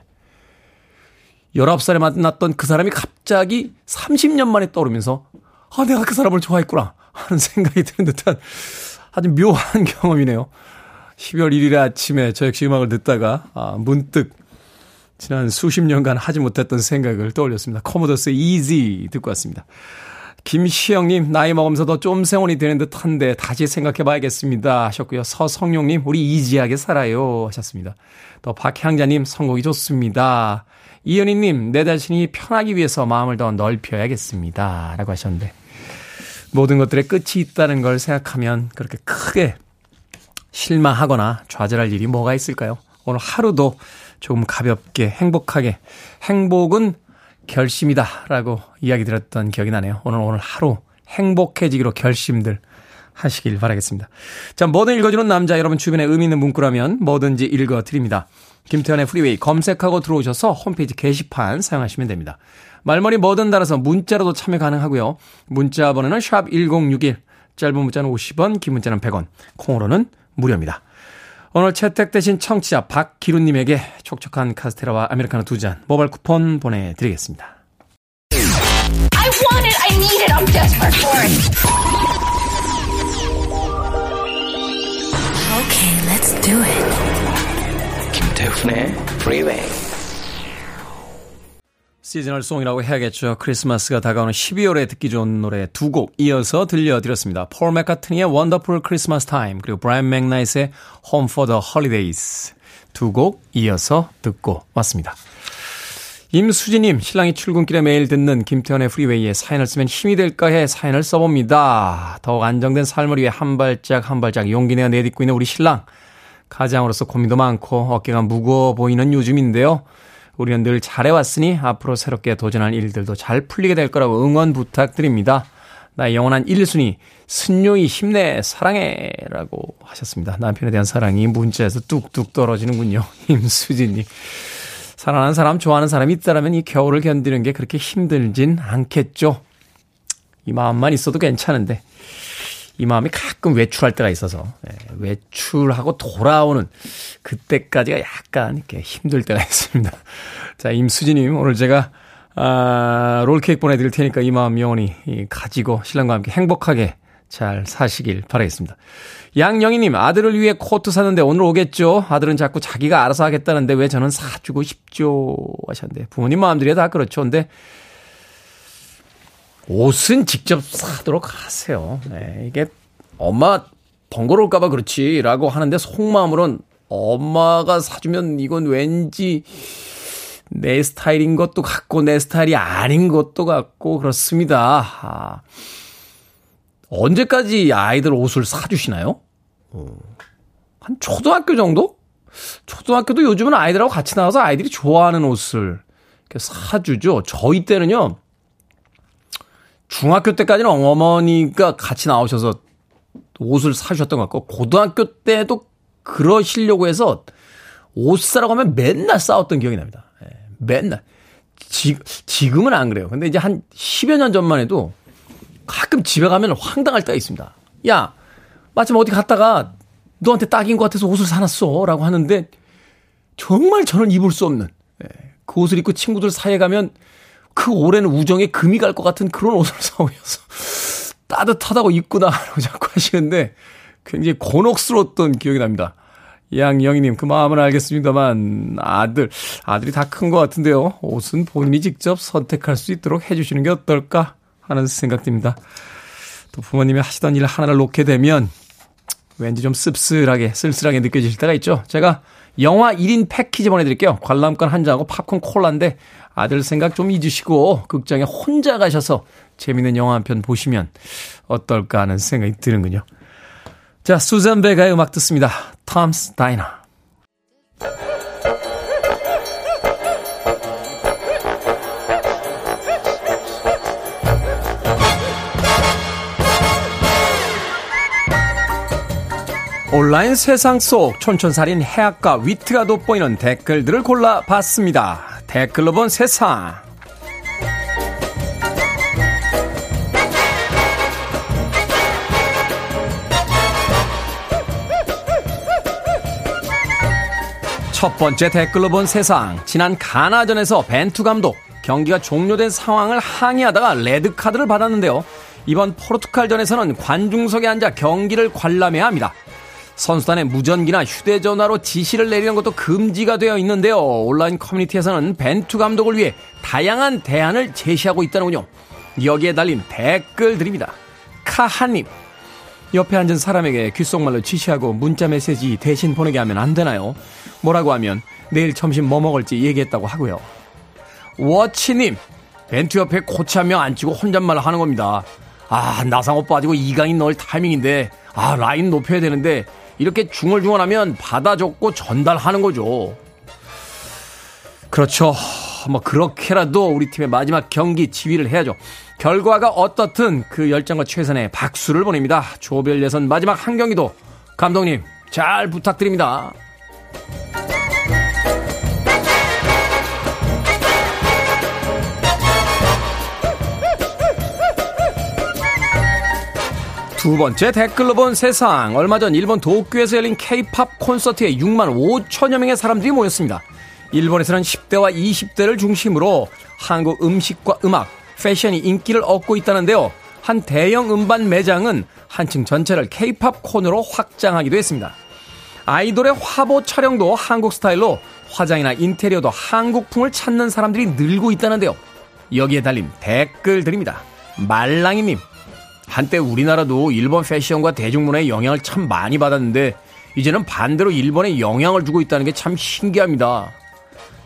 19살에 만났던 그 사람이 갑자기 30년 만에 떠오르면서 아 내가 그 사람을 좋아했구나 하는 생각이 드는 듯한 아주 묘한 경험이네요. 12월 1일 아침에 저 역시 음악을 듣다가 아, 문득 지난 수십 년간 하지 못했던 생각을 떠올렸습니다. 커모더스의 Easy 듣고 왔습니다. 김시영님, 나이 먹으면서 더 쫌생원이 되는 듯 한데 다시 생각해 봐야겠습니다. 하셨고요. 서성용님, 우리 이지하게 살아요. 하셨습니다. 또 박향자님, 선곡이 좋습니다. 이현희님, 내 자신이 편하기 위해서 마음을 더 넓혀야겠습니다. 라고 하셨는데, 모든 것들의 끝이 있다는 걸 생각하면 그렇게 크게 실망하거나 좌절할 일이 뭐가 있을까요? 오늘 하루도 조금 가볍게 행복하게 행복은 결심이다 라고 이야기 드렸던 기억이 나네요. 오늘 오늘 하루 행복해지기로 결심들 하시길 바라겠습니다. 자, 뭐든 읽어주는 남자 여러분 주변에 의미 있는 문구라면 뭐든지 읽어드립니다. 김태훈의 프리웨이 검색하고 들어오셔서 홈페이지 게시판 사용하시면 됩니다. 말머리 뭐든 달아서 문자로도 참여 가능하고요. 문자 번호는 샵 1061, 짧은 문자는 50원, 긴 문자는 100원, 콩으로는 무료입니다. 오늘 채택되신 청취자 박기루님에게 촉촉한 카스테라와 아메리카노 두 잔 모바일 쿠폰 보내드리겠습니다. I want it, I need it, I'm desperate for it. Okay, let's do it. 김태훈의 Freeway. seasonal song이라고 해야겠죠. 크리스마스가 다가오는 12월에 듣기 좋은 노래 두 곡 이어서 들려드렸습니다. 폴 맥카트니의 Wonderful Christmas Time 그리고 브라이언 맥나이트의 Home for the Holidays 두곡 이어서 듣고 왔습니다. 임수진님, 신랑이 출근길에 매일 듣는 김태훈의 프리웨이에 사연을 쓰면 힘이 될까 해 사연을 써봅니다. 더욱 안정된 삶을 위해 한 발짝 한 발짝 용기 내어 내딛고 있는 우리 신랑. 가장으로서 고민도 많고 어깨가 무거워 보이는 요즘인데요. 우리는 늘 잘해왔으니 앞으로 새롭게 도전할 일들도 잘 풀리게 될 거라고 응원 부탁드립니다. 나의 영원한 1순위, 순요이 힘내, 사랑해. 라고 하셨습니다. 남편에 대한 사랑이 문자에서 뚝뚝 떨어지는군요. 임수진님. 사랑하는 사람, 좋아하는 사람이 있다면 이 겨울을 견디는 게 그렇게 힘들진 않겠죠. 이 마음만 있어도 괜찮은데. 이 마음이 가끔 외출할 때가 있어서 예, 외출하고 돌아오는 그때까지가 약간 이렇게 힘들 때가 있습니다. 자, 임수진님 오늘 제가 아, 롤케이크 보내드릴 테니까 이 마음 영원히 가지고 신랑과 함께 행복하게 잘 사시길 바라겠습니다. 양영희님, 아들을 위해 코트 샀는데 오늘 오겠죠? 아들은 자꾸 자기가 알아서 하겠다는데 왜 저는 사주고 싶죠? 하셨는데, 부모님 마음들이 다 그렇죠. 근데 옷은 직접 사도록 하세요. 네, 이게 엄마 번거로울까봐 그렇지라고 하는데 속마음으로는 엄마가 사주면 이건 왠지 내 스타일인 것도 같고 내 스타일이 아닌 것도 같고 그렇습니다. 아, 언제까지 아이들 옷을 사주시나요? 어, 한 초등학교 정도? 초등학교도 요즘은 아이들하고 같이 나와서 아이들이 좋아하는 옷을 사주죠. 저희 때는요. 중학교 때까지는 어머니가 같이 나오셔서 옷을 사주셨던 것 같고, 고등학교 때도 그러시려고 해서 옷 사라고 하면 맨날 싸웠던 기억이 납니다. 예, 맨날. 지, 지금은 안 그래요. 근데 이제 한 10여 년 전만 해도 가끔 집에 가면 황당할 때가 있습니다. 야, 마침 어디 갔다가 너한테 딱인 것 같아서 옷을 사놨어. 라고 하는데 정말 저는 입을 수 없는 예, 그 옷을 입고 친구들 사이에 가면 그 오랜 우정에 금이 갈 것 같은 그런 옷을 사오셔서 따뜻하다고 입구나라고 자꾸 하시는데 굉장히 곤혹스러웠던 기억이 납니다. 양영희님, 그 마음은 알겠습니다만, 아들, 아들이 다 큰 것 같은데요. 옷은 본인이 직접 선택할 수 있도록 해주시는 게 어떨까 하는 생각 듭니다. 또 부모님이 하시던 일 하나를 놓게 되면 왠지 좀 씁쓸하게, 쓸쓸하게 느껴지실 때가 있죠. 제가 영화 1인 패키지 보내드릴게요. 관람권 한 장하고 팝콘 콜라인데 아들 생각 좀 잊으시고 극장에 혼자 가셔서 재밌는 영화 한 편 보시면 어떨까 하는 생각이 드는군요. 자, 수잔 베가의 음악 듣습니다. 톰스 다이너. 온라인 세상 속 촌촌살인 해악과 위트가 돋보이는 댓글들을 골라봤습니다. 댓글로 본 세상. 첫 번째 댓글로 본 세상. 지난 가나전에서 벤투 감독 경기가 종료된 상황을 항의하다가 레드 카드를 받았는데요. 이번 포르투갈전에서는 관중석에 앉아 경기를 관람해야 합니다. 선수단의 무전기나 휴대전화로 지시를 내리는 것도 금지가 되어 있는데요. 온라인 커뮤니티에서는 벤투 감독을 위해 다양한 대안을 제시하고 있다는군요. 여기에 달린 댓글들입니다. 카하님. 옆에 앉은 사람에게 귓속말로 지시하고 문자 메시지 대신 보내게 하면 안 되나요? 뭐라고 하면 내일 점심 뭐 먹을지 얘기했다고 하고요. 워치님. 벤투 옆에 코치 한 명 앉히고 혼잣말을 하는 겁니다. 아, 나상호 빠지고 이강인 넣을 타이밍인데, 아, 라인 높여야 되는데, 이렇게 중얼중얼하면 받아 적고 전달하는 거죠. 그렇죠. 뭐 그렇게라도 우리 팀의 마지막 경기 지휘를 해야죠. 결과가 어떻든 그 열정과 최선의 박수를 보냅니다. 조별 예선 마지막 한 경기도 감독님 잘 부탁드립니다. 두 번째 댓글로 본 세상. 얼마 전 일본 도쿄에서 열린 케이팝 콘서트에 6만 5천여 명의 사람들이 모였습니다. 일본에서는 10대와 20대를 중심으로 한국 음식과 음악, 패션이 인기를 얻고 있다는데요. 한 대형 음반 매장은 한층 전체를 케이팝 콘으로 확장하기도 했습니다. 아이돌의 화보 촬영도 한국 스타일로 화장이나 인테리어도 한국풍을 찾는 사람들이 늘고 있다는데요. 여기에 달린 댓글들입니다. 말랑이님, 한때 우리나라도 일본 패션과 대중문화의 영향을 참 많이 받았는데 이제는 반대로 일본에 영향을 주고 있다는 게 참 신기합니다.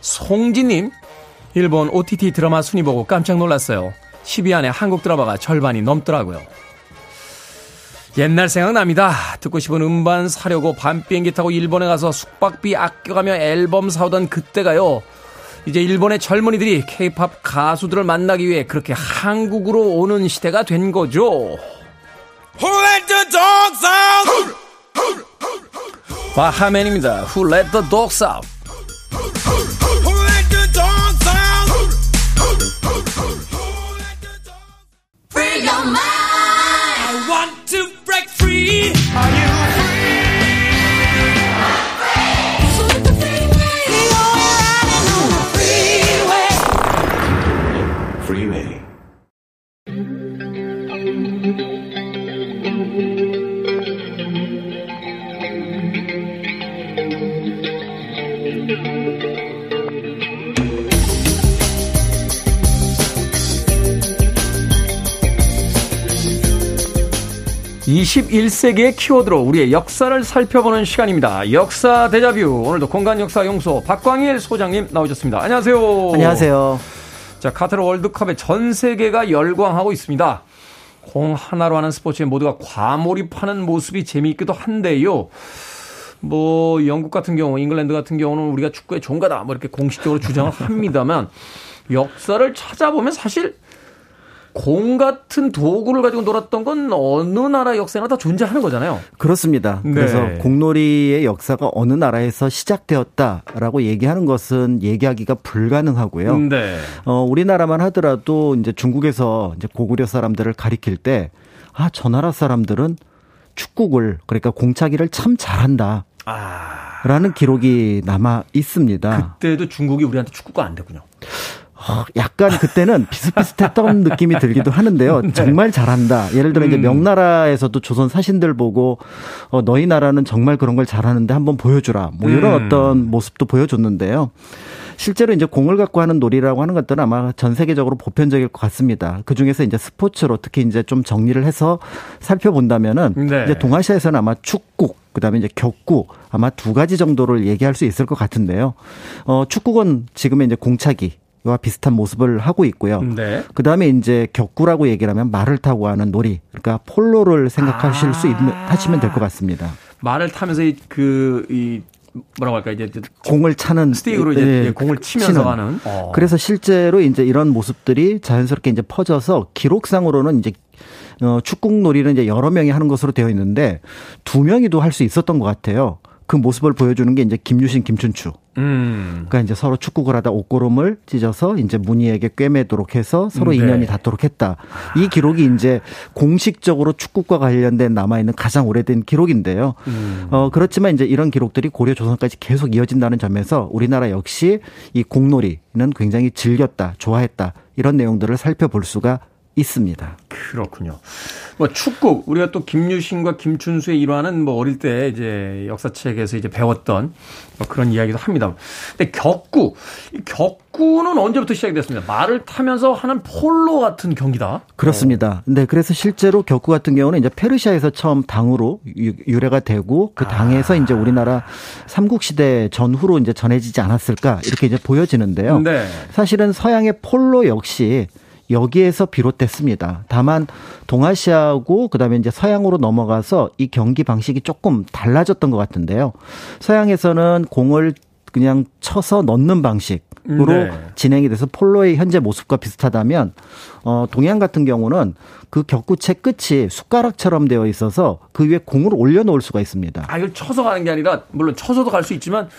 송지님, 일본 OTT 드라마 순위 보고 깜짝 놀랐어요. 10위 안에 한국 드라마가 절반이 넘더라고요. 옛날 생각납니다. 듣고 싶은 음반 사려고 밤 비행기 타고 일본에 가서 숙박비 아껴가며 앨범 사오던 그때가요. 이제 일본의 젊은이들이 케이팝 가수들을 만나기 위해 그렇게 한국으로 오는 시대가 된 거죠. 바하맨입니다. Who let the dogs out? Free your mind. 21세기의 키워드로 우리의 역사를 살펴보는 시간입니다. 역사 대자뷰. 오늘도 공간 역사연구소 박광일 소장님 나오셨습니다. 안녕하세요. 안녕하세요. 자, 카타르 월드컵에 전 세계가 열광하고 있습니다. 공 하나로 하는 스포츠에 모두가 과몰입하는 모습이 재미있기도 한데요. 뭐 영국 같은 경우, 잉글랜드 같은 경우는 우리가 축구의 종가다 뭐 이렇게 공식적으로 주장을 합니다만 역사를 찾아보면 사실 공 같은 도구를 가지고 놀았던 건 어느 나라 역사나 다 존재하는 거잖아요. 그렇습니다. 네. 그래서 공놀이의 역사가 어느 나라에서 시작되었다라고 얘기하는 것은 얘기하기가 불가능하고요. 네. 어, 우리나라만 하더라도 이제 중국에서 이제 고구려 사람들을 가리킬 때 아, 저 나라 사람들은 축구를 그러니까 공차기를 참 잘한다. 아. 라는 기록이 남아 있습니다. 그때도 중국이 우리한테 축구가 안 됐군요. 어, 약간 그때는 비슷비슷했던 느낌이 들기도 하는데요. 네. 정말 잘한다. 예를 들어 이제 음. 명나라에서도 조선 사신들 보고 어, 너희 나라는 정말 그런 걸 잘하는데 한번 보여주라. 뭐 이런 음. 어떤 모습도 보여줬는데요. 실제로 이제 공을 갖고 하는 놀이라고 하는 것들은 아마 전 세계적으로 보편적일 것 같습니다. 그 중에서 이제 스포츠로 특히 이제 좀 정리를 해서 살펴본다면은 네. 이제 동아시아에서는 아마 축구 그다음에 이제 격구 아마 두 가지 정도를 얘기할 수 있을 것 같은데요. 어 축구건 지금의 이제 공차기 와 비슷한 모습을 하고 있고요. 네. 그 다음에 이제 격구라고 얘기를 하면 말을 타고 하는 놀이, 그러니까 폴로를 생각하실 아. 수 있는 하시면 될 것 같습니다. 말을 타면서 그, 이 뭐라고 할까 이제 공을 차는 스틱으로 이제 네, 공을 치면서 치는. 하는. 어. 그래서 실제로 이제 이런 모습들이 자연스럽게 이제 퍼져서 기록상으로는 이제 어, 축구놀이는 이제 여러 명이 하는 것으로 되어 있는데 두 명이도 할 수 있었던 것 같아요. 그 모습을 보여주는 게 이제 김유신, 김춘추. 음. 그러니까 이제 서로 축구를 하다 옷고름을 찢어서 이제 문희에게 꿰매도록 해서 서로 네. 인연이 닿도록 했다. 이 기록이 이제 공식적으로 축구과 관련된 남아있는 가장 오래된 기록인데요. 음. 어, 그렇지만 이제 이런 기록들이 고려 조선까지 계속 이어진다는 점에서 우리나라 역시 이 공놀이는 굉장히 즐겼다, 좋아했다. 이런 내용들을 살펴볼 수가 있습니다. 그렇군요. 뭐 축구 우리가 또 김유신과 김춘수의 일화는 뭐 어릴 때 이제 역사책에서 이제 배웠던 뭐 그런 이야기도 합니다. 근데 격구, 격구는 언제부터 시작이 됐습니다. 말을 타면서 하는 폴로 같은 경기다. 그렇습니다. 네, 그래서 실제로 격구 같은 경우는 이제 페르시아에서 처음 당으로 유래가 되고 그 당에서 아. 이제 우리나라 삼국 시대 전후로 이제 전해지지 않았을까 이렇게 이제 보여지는데요. 네. 사실은 서양의 폴로 역시 여기에서 비롯됐습니다. 다만 동아시아하고 그다음에 이제 서양으로 넘어가서 이 경기 방식이 조금 달라졌던 것 같은데요. 서양에서는 공을 그냥 쳐서 넣는 방식으로 네. 진행이 돼서 폴로의 현재 모습과 비슷하다면 어 동양 같은 경우는 그 격구채 끝이 숟가락처럼 되어 있어서 그 위에 공을 올려 놓을 수가 있습니다. 아, 이걸 쳐서 가는 게 아니라 물론 쳐서도 갈 수 있지만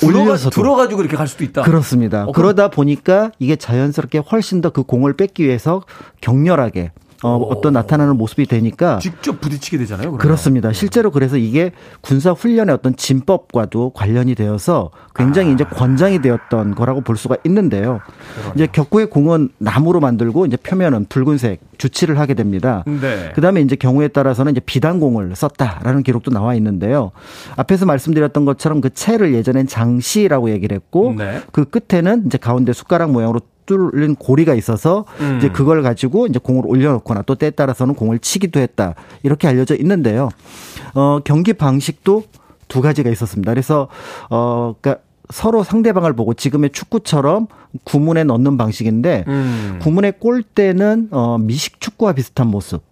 들어가, 들어가지고 이렇게 갈 수도 있다. 그렇습니다. 어, 그러다 보니까 이게 자연스럽게 훨씬 더 그 공을 뺏기 위해서 격렬하게 어, 어떤 나타나는 모습이 되니까 직접 부딪히게 되잖아요. 그러면. 그렇습니다. 실제로 그래서 이게 군사 훈련의 어떤 진법과도 관련이 되어서 굉장히 아. 이제 권장이 되었던 거라고 볼 수가 있는데요. 그러네요. 이제 격구의 공은 나무로 만들고 이제 표면은 붉은색 주치를 하게 됩니다. 네. 그다음에 이제 경우에 따라서는 이제 비단공을 썼다라는 기록도 나와 있는데요. 앞에서 말씀드렸던 것처럼 그 채를 예전엔 장시라고 얘기를 했고 네. 그 끝에는 이제 가운데 숟가락 모양으로 뚫린 고리가 있어서 음. 이제 그걸 가지고 이제 공을 올려놓거나 또 때에 따라서는 공을 치기도 했다 이렇게 알려져 있는데요. 어 경기 방식도 두 가지가 있었습니다. 그래서 어 그러니까 서로 상대방을 보고 지금의 축구처럼 구문에 넣는 방식인데 음. 구문의 골대는 어 미식 축구와 비슷한 모습.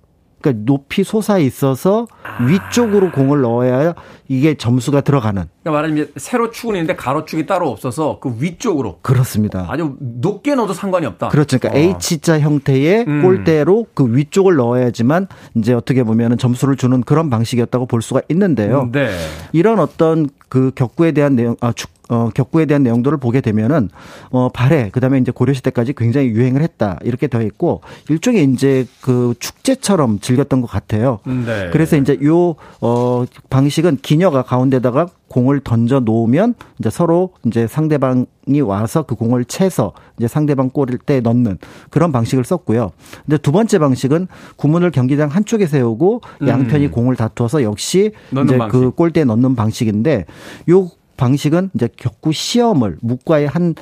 그러니까 높이 솟아 있어서 아. 위쪽으로 공을 넣어야 이게 점수가 들어가는. 그러니까 말하자면 세로 축은 있는데 가로축이 따로 없어서 그 위쪽으로. 그렇습니다. 아주 높게 넣어도 상관이 없다. 그렇죠. 그러니까 어. H자 형태의 음. 골대로 그 위쪽을 넣어야지만 이제 어떻게 보면은 점수를 주는 그런 방식이었다고 볼 수가 있는데요. 음, 네. 이런 어떤 그 격구에 대한 내용, 아, 축, 어, 격구에 대한 내용들을 보게 되면은 어, 발해 그 다음에 이제 고려 시대까지 굉장히 유행을 했다 이렇게 되어 있고 일종의 이제 그 축제처럼 즐겼던 것 같아요. 네. 그래서 이제 요 어, 방식은 기녀가 가운데다가 공을 던져 놓으면 이제 서로 이제 상대방이 와서 그 공을 채서 이제 상대방 골일 때 넣는 그런 방식을 썼고요. 근데 두 번째 방식은 구문을 경기장 한쪽에 세우고 양편이 음. 공을 다투어서 역시 이제 그 방식. 그 골대에 넣는 방식인데 요 방식은 이제 격구 시험을 묵과의 한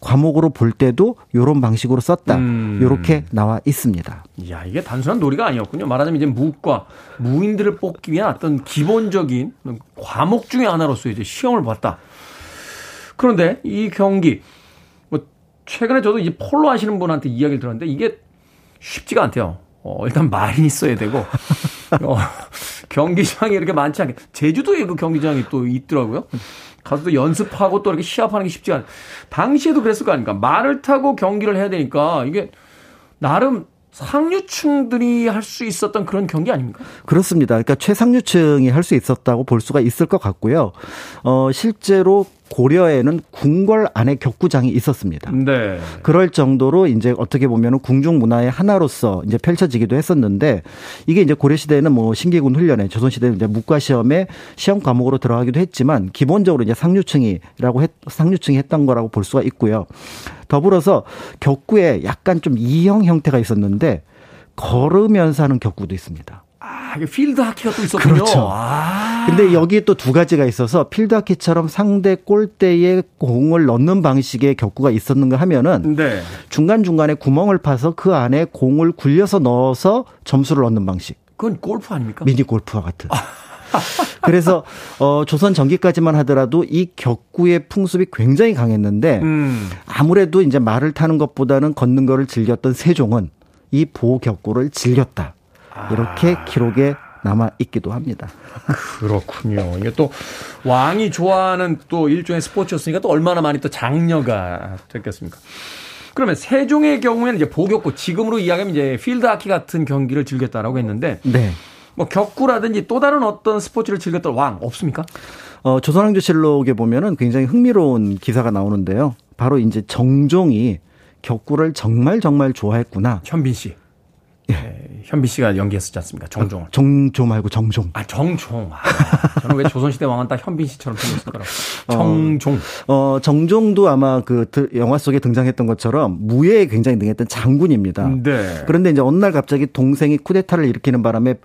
과목으로 볼 때도 이런 방식으로 썼다. 음. 이렇게 나와 있습니다. 야 이게 단순한 놀이가 아니었군요. 말하자면 이제 무과 무인들을 뽑기 위한 어떤 기본적인 과목 중의 하나로서 이제 시험을 봤다. 그런데 이 경기 뭐 최근에 저도 이제 폴로 하시는 분한테 이야기를 들었는데 이게 쉽지가 않대요. 어, 일단 말이 있어야 되고 어, 경기장이 이렇게 많지 않게 제주도에 그 경기장이 또 있더라고요. 가서 또 연습하고 또 이렇게 시합하는 게 쉽지 않아. 당시에도 그랬을 거 아닙니까? 말을 타고 경기를 해야 되니까 이게 나름 상류층들이 할 수 있었던 그런 경기 아닙니까? 그렇습니다. 그러니까 최상류층이 할 수 있었다고 볼 수가 있을 것 같고요. 어, 실제로 고려에는 궁궐 안에 격구장이 있었습니다. 네. 그럴 정도로 이제 어떻게 보면은 궁중 문화의 하나로서 이제 펼쳐지기도 했었는데 이게 이제 고려 시대에는 뭐 신기군 훈련에 조선 시대는 이제 무과 시험에 시험 과목으로 들어가기도 했지만 기본적으로 이제 상류층이라고 했 상류층이 했던 거라고 볼 수가 있고요. 더불어서 격구에 약간 좀 이형 형태가 있었는데 걸으면서 하는 격구도 있습니다. 아, 필드 하키가 또 있었군요. 그렇죠. 아. 근데 여기에 또 두 가지가 있어서 필드 하키처럼 상대 골대에 공을 넣는 방식의 격구가 있었는가 하면은 네. 중간 중간에 구멍을 파서 그 안에 공을 굴려서 넣어서 점수를 얻는 방식. 그건 골프 아닙니까? 미니 골프와 같은. 그래서 어 조선 전기까지만 하더라도 이 격구의 풍습이 굉장히 강했는데 음. 아무래도 이제 말을 타는 것보다는 걷는 거를 즐겼던 세종은 이 보격구를 즐겼다. 이렇게 아. 기록에 남아 있기도 합니다. 그렇군요. 이게 또 왕이 좋아하는 또 일종의 스포츠였으니까 또 얼마나 많이 또 장려가 됐겠습니까? 그러면 세종의 경우에는 이제 보격구 지금으로 이야기하면 이제 필드 하키 같은 경기를 즐겼다라고 했는데 네. 뭐 격구라든지 또 다른 어떤 스포츠를 즐겼던 왕 없습니까? 어, 조선왕조실록에 보면은 굉장히 흥미로운 기사가 나오는데요. 바로 이제 정종이 격구를 정말 정말 좋아했구나. 현빈 씨. 예. 현빈 씨가 연기했었지 않습니까? 정종. 아, 정조 말고 정종. 아, 정종. 아, 저는 왜 조선시대 왕은 딱 현빈 씨처럼 생겼을까요? 정종. 어, 어, 정종도 아마 그 영화 속에 등장했던 것처럼 무예에 굉장히 능했던 장군입니다. 네. 그런데 이제 어느 날 갑자기 동생이 쿠데타를 일으키는 바람에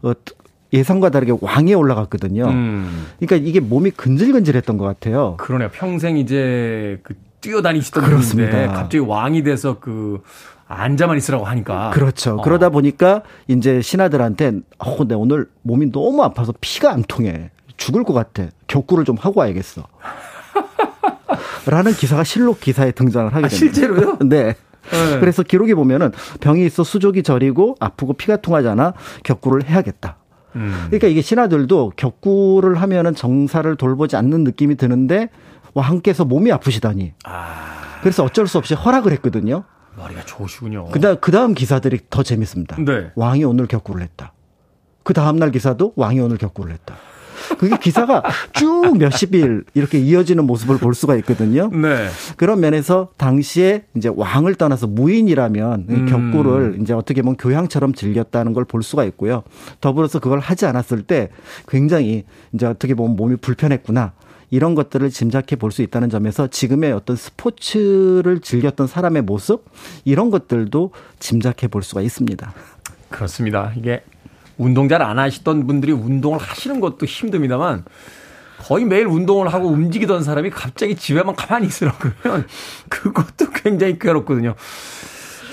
어, 예상과 다르게 왕에 올라갔거든요. 음. 그러니까 이게 몸이 근질근질했던 것 같아요. 그러네요. 평생 이제 그 뛰어다니시던 분인데 갑자기 왕이 돼서 그 앉아만 있으라고 하니까. 그렇죠. 어. 그러다 보니까 이제 신하들한테 어, 근데 오늘 몸이 너무 아파서 피가 안 통해. 죽을 것 같아. 격구를 좀 하고 와야겠어. 라는 기사가 실록 기사에 등장을 하게 아, 됩니다. 실제로요? 네. 네. 그래서 기록에 보면은 병이 있어 수족이 저리고 아프고 피가 통하잖아. 격구를 해야겠다. 음. 그러니까 이게 신하들도 격구를 하면은 정사를 돌보지 않는 느낌이 드는데 왕께서 몸이 아프시다니. 아. 그래서 어쩔 수 없이 허락을 했거든요. 머리가 좋으시군요. 그다음 그다음 기사들이 더 재밌습니다. 네. 왕이 오늘 격구를 했다. 그 다음 날 기사도 왕이 오늘 격구를 했다. 그게 기사가 쭉 몇십 일 이렇게 이어지는 모습을 볼 수가 있거든요. 네. 그런 면에서 당시에 이제 왕을 떠나서 무인이라면 음. 격구를 이제 어떻게 보면 교양처럼 즐겼다는 걸 볼 수가 있고요. 더불어서 그걸 하지 않았을 때 굉장히 이제 어떻게 보면 몸이 불편했구나. 이런 것들을 짐작해 볼 수 있다는 점에서 지금의 어떤 스포츠를 즐겼던 사람의 모습 이런 것들도 짐작해 볼 수가 있습니다. 그렇습니다. 이게 운동 잘 안 하시던 분들이 운동을 하시는 것도 힘듭니다만 거의 매일 운동을 하고 움직이던 사람이 갑자기 집에만 가만히 있으라고 그러면 그것도 굉장히 괴롭거든요.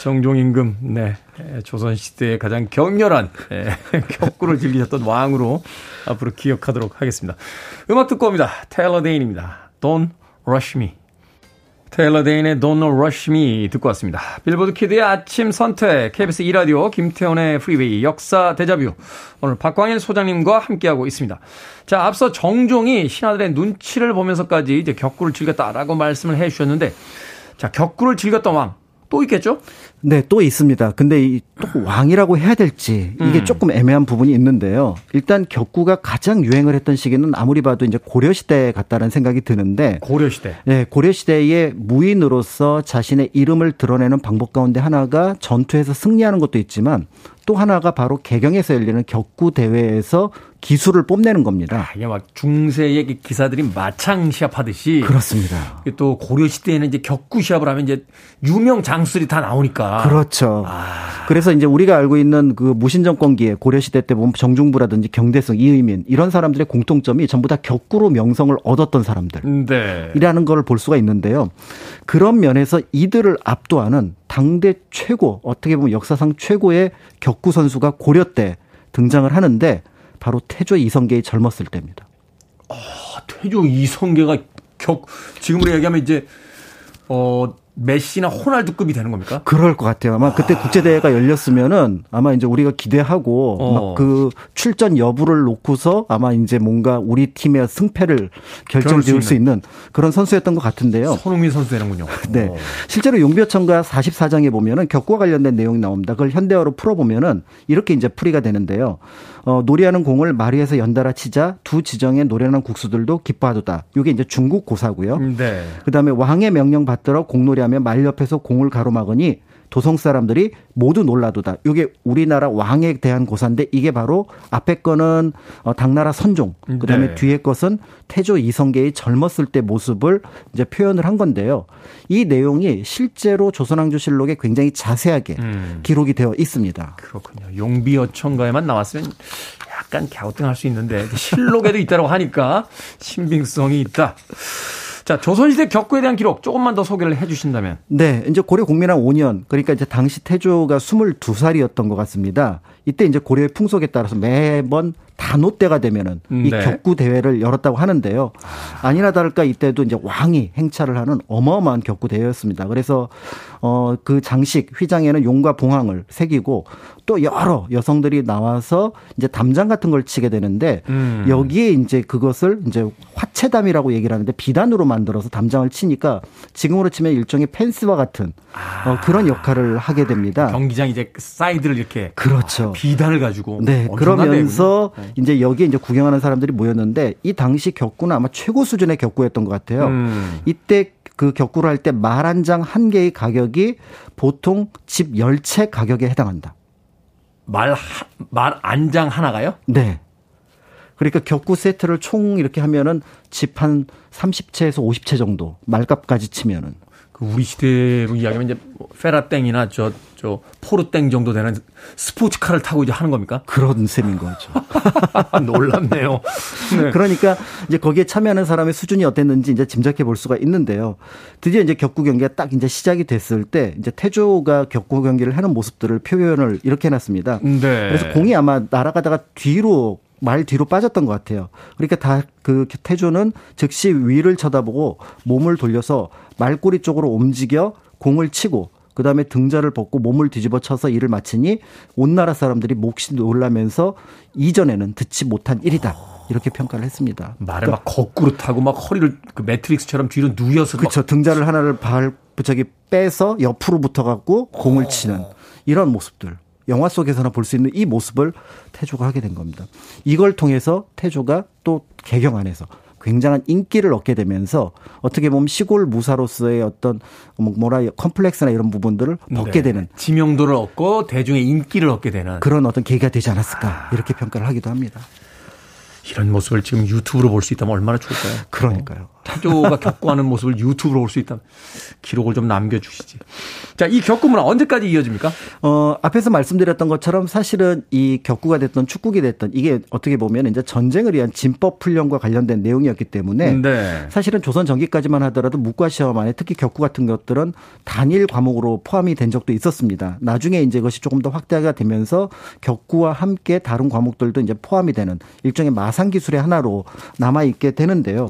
정종임금, 네. 조선시대의 가장 격렬한 예, 격구를 즐기셨던 왕으로 앞으로 기억하도록 하겠습니다. 음악 듣고 옵니다. 테일러 데인입니다. Don't Rush Me. 테일러 데인의 Don't Rush Me 듣고 왔습니다. 빌보드 키드의 아침 선택, KBS 2라디오, 김태훈의 프리웨이, 역사 데자뷰. 오늘 박광일 소장님과 함께하고 있습니다. 자, 앞서 정종이 신하들의 눈치를 보면서까지 이제 격구를 즐겼다라고 말씀을 해 주셨는데, 자, 격구를 즐겼던 왕, 또 있겠죠? 네, 또 있습니다. 근데 이 또 왕이라고 해야 될지 이게 음. 조금 애매한 부분이 있는데요. 일단 격구가 가장 유행을 했던 시기는 아무리 봐도 이제 고려 시대 같다는 생각이 드는데 고려 시대. 네, 고려 시대의 무인으로서 자신의 이름을 드러내는 방법 가운데 하나가 전투에서 승리하는 것도 있지만 또 하나가 바로 개경에서 열리는 격구 대회에서 기술을 뽐내는 겁니다. 아, 이게 막 중세의 기사들이 마창 시합하듯이 그렇습니다. 또 고려 시대에는 이제 격구 시합을 하면 이제 유명 장수들이 다 나오니까 그렇죠. 아. 그래서 이제 우리가 알고 있는 그 무신 정권기에 고려 시대 때 보면 정중부라든지 경대성, 이의민 이런 사람들의 공통점이 전부 다 격구로 명성을 얻었던 사람들. 네. 이라는 걸볼 수가 있는데요. 그런 면에서 이들을 압도하는 당대 최고 어떻게 보면 역사상 최고의 격구 선수가 고려 때 등장을 하는데 바로 태조 이성계의 젊었을 때입니다. 아, 태조 이성계가 격 지금으로 얘기하면 이제 어 메시나 호날두급이 되는 겁니까? 그럴 것 같아요. 아마 그때 아. 국제대회가 열렸으면은 아마 이제 우리가 기대하고 어. 막그 출전 여부를 놓고서 아마 이제 뭔가 우리 팀의 승패를 결정 지을 수 있는 그런 선수였던 것 같은데요. 손흥민 선수 되는군요. 네. 어. 실제로 용비어천가 44장에 보면은 격과 관련된 내용이 나옵니다. 그걸 현대어로 풀어보면은 이렇게 이제 풀이가 되는데요. 어, 노래하는 공을 마리에서 연달아 치자 두 지정의 노래하는 국수들도 기뻐하도다. 이게 이제 중국 고사고요. 네. 그다음에 왕의 명령 받들어 공놀이하며 말 옆에서 공을 가로막으니 도성 사람들이 모두 놀라도다. 이게 우리나라 왕에 대한 고사인데 이게 바로 앞에 거는 어, 당나라 선종, 그다음에 네. 뒤에 것은 태조 이성계의 젊었을 때 모습을 이제 표현을 한 건데요. 이 내용이 실제로 조선왕조실록에 굉장히 자세하게 음. 기록이 되어 있습니다. 그렇군요. 용비어천가에만 나왔으면 약간 갸우뚱할 수 있는데 실록에도 있다고 하니까 신빙성이 있다. 자, 조선시대 격구에 대한 기록 조금만 더 소개를 해 주신다면. 네, 이제 고려 국민왕 5년, 그러니까 이제 당시 태조가 22살이었던 것 같습니다. 이때 이제 고려의 풍속에 따라서 매번 단오 때가 되면은 이 네. 격구 대회를 열었다고 하는데요. 아니나 다를까 이때도 이제 왕이 행차를 하는 어마어마한 격구 대회였습니다. 그래서 어 그 장식 휘장에는 용과 봉황을 새기고 또 여러 여성들이 나와서 이제 담장 같은 걸 치게 되는데 음. 여기에 이제 그것을 이제 화채담이라고 얘기를 하는데 비단으로 만들어서 담장을 치니까 지금으로 치면 일종의 펜스와 같은 아. 어, 그런 역할을 하게 됩니다. 경기장 이제 사이드를 이렇게 그렇죠. 비단을 가지고 네 그러면서 네. 이제 여기에 이제 구경하는 사람들이 모였는데 이 당시 격구는 아마 최고 수준의 격구였던 것 같아요. 음. 이때 그 격구를 할 때 말 한 장 한 개의 가격이 보통 집열채 가격에 해당한다. 말, 말 안장 하나가요? 네. 그러니까 격구 세트를 총 이렇게 하면은 집 한 30채에서 50채 정도 말값까지 치면은 그 우리 시대로 이야기하면 이제 뭐 페라땡이나 저, 저, 포르땡 정도 되는 스포츠카를 타고 이제 하는 겁니까? 그런 셈인 거죠. 놀랍네요. 네. 그러니까 이제 거기에 참여하는 사람의 수준이 어땠는지 이제 짐작해 볼 수가 있는데요. 드디어 이제 격구 경기가 딱 이제 시작이 됐을 때 이제 태조가 격구 경기를 하는 모습들을 표현을 이렇게 해놨습니다. 네. 그래서 공이 아마 날아가다가 뒤로 말 뒤로 빠졌던 것 같아요. 그러니까 다 그 태조는 즉시 위를 쳐다보고 몸을 돌려서 말꼬리 쪽으로 움직여 공을 치고 그 다음에 등자를 벗고 몸을 뒤집어 쳐서 일을 마치니 온 나라 사람들이 몹시 놀라면서 이전에는 듣지 못한 일이다. 이렇게 평가를 했습니다. 말을 그러니까 막 거꾸로 타고 막 허리를 그 매트릭스처럼 뒤로 누워서 그렇죠. 등자를 하나를 발 저기 빼서 옆으로 붙어 갖고 공을 치는 이런 모습들. 영화 속에서나 볼 수 있는 이 모습을 태조가 하게 된 겁니다. 이걸 통해서 태조가 또 개경 안에서 굉장한 인기를 얻게 되면서 어떻게 보면 시골 무사로서의 어떤 뭐 뭐라 컴플렉스나 이런 부분들을 벗게 네. 되는 지명도를 얻고 대중의 인기를 얻게 되는 그런 어떤 계기가 되지 않았을까 이렇게 평가를 하기도 합니다. 이런 모습을 지금 유튜브로 볼 수 있다면 얼마나 좋을까요? 그러니까요. 태조가 겪고하는 모습을 유튜브로 볼 수 있다면 기록을 좀 남겨주시지. 자, 이 격구문화 언제까지 이어집니까? 어, 앞에서 말씀드렸던 것처럼 사실은 이 격구가 됐던 축구기 됐던 이게 어떻게 보면 이제 전쟁을 위한 진법 훈련과 관련된 내용이었기 때문에 네. 사실은 조선 전기까지만 하더라도 문과 시험 안에 특히 격구 같은 것들은 단일 과목으로 포함이 된 적도 있었습니다. 나중에 이제 그것이 조금 더 확대가 되면서 격구와 함께 다른 과목들도 이제 포함이 되는 일종의 마상 기술의 하나로 남아 있게 되는데요.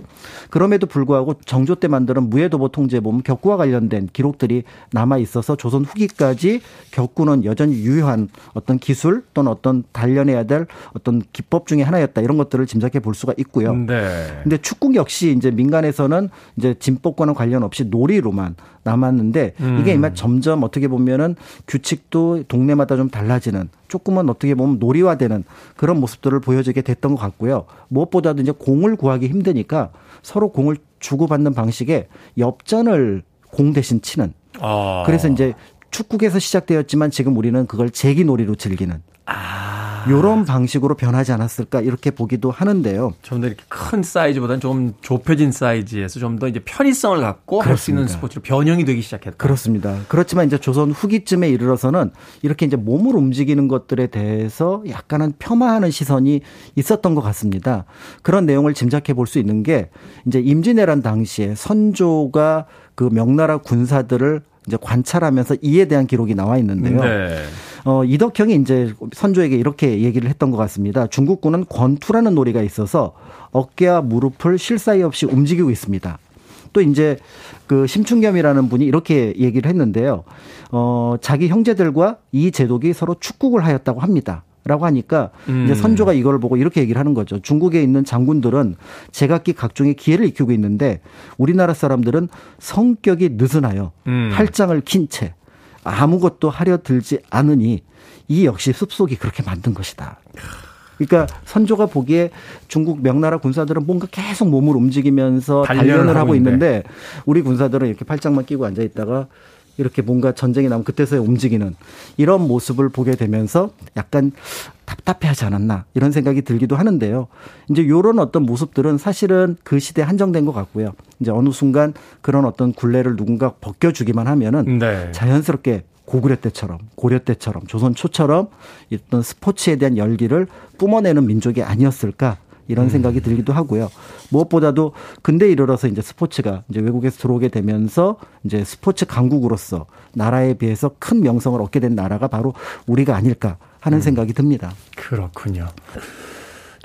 그럼에도 불구하고 정조 때 만드는 무예도보 통제 보면 격구와 관련된 기록들이 남아 있어 있어서 조선 후기까지 격구는 여전히 유효한 어떤 기술 또는 어떤 단련해야 될 어떤 기법 중의 하나였다 이런 것들을 짐작해 볼 수가 있고요. 네. 근데 축구 역시 이제 민간에서는 이제 진법과는 관련 없이 놀이로만 남았는데 음. 이게 이만 점점 어떻게 보면은 규칙도 동네마다 좀 달라지는 조금은 어떻게 보면 놀이화되는 그런 모습들을 보여주게 됐던 것 같고요. 무엇보다도 이제 공을 구하기 힘드니까 서로 공을 주고받는 방식의 엽전을 공 대신 치는 아. 그래서 이제 축구에서 시작되었지만 지금 우리는 그걸 제기놀이로 즐기는 아. 요런 방식으로 변하지 않았을까 이렇게 보기도 하는데요. 좀 더 이렇게 큰 사이즈보다는 좀 좁혀진 사이즈에서 좀 더 이제 편의성을 갖고 할 수 있는 스포츠로 변형이 되기 시작했다. 그렇습니다. 그렇지만 이제 조선 후기쯤에 이르러서는 이렇게 이제 몸을 움직이는 것들에 대해서 약간은 폄하하는 시선이 있었던 것 같습니다. 그런 내용을 짐작해 볼 수 있는 게 이제 임진왜란 당시에 선조가 그 명나라 군사들을 이제 관찰하면서 이에 대한 기록이 나와 있는데요. 네. 어, 이덕형이 이제 선조에게 이렇게 얘기를 했던 것 같습니다. 중국군은 권투라는 놀이가 있어서 어깨와 무릎을 쉴 사이 없이 움직이고 있습니다. 또 이제 그 심춘겸이라는 분이 이렇게 얘기를 했는데요. 어, 자기 형제들과 이 제독이 서로 축국을 하였다고 합니다. 라고 하니까 음. 이제 선조가 이걸 보고 이렇게 얘기를 하는 거죠. 중국에 있는 장군들은 제각기 각종의 기회를 익히고 있는데 우리나라 사람들은 성격이 느슨하여 음. 팔짱을 킨채 아무것도 하려 들지 않으니 이 역시 습속이 그렇게 만든 것이다. 그러니까 선조가 보기에 중국 명나라 군사들은 뭔가 계속 몸을 움직이면서 단련을, 단련을 하고 있는데 우리 군사들은 이렇게 팔짱만 끼고 앉아 있다가 이렇게 뭔가 전쟁이 나면 그때서야 움직이는 이런 모습을 보게 되면서 약간 답답해하지 않았나 이런 생각이 들기도 하는데요. 이제 이런 어떤 모습들은 사실은 그 시대에 한정된 것 같고요. 이제 어느 순간 그런 어떤 굴레를 누군가 벗겨주기만 하면은 네. 자연스럽게 고구려 때처럼 고려 때처럼 조선 초처럼 어떤 스포츠에 대한 열기를 뿜어내는 민족이 아니었을까 이런 음. 생각이 들기도 하고요. 무엇보다도 근대 이르러서 이제 스포츠가 이제 외국에서 들어오게 되면서 이제 스포츠 강국으로서 나라에 비해서 큰 명성을 얻게 된 나라가 바로 우리가 아닐까 하는 음. 생각이 듭니다. 그렇군요.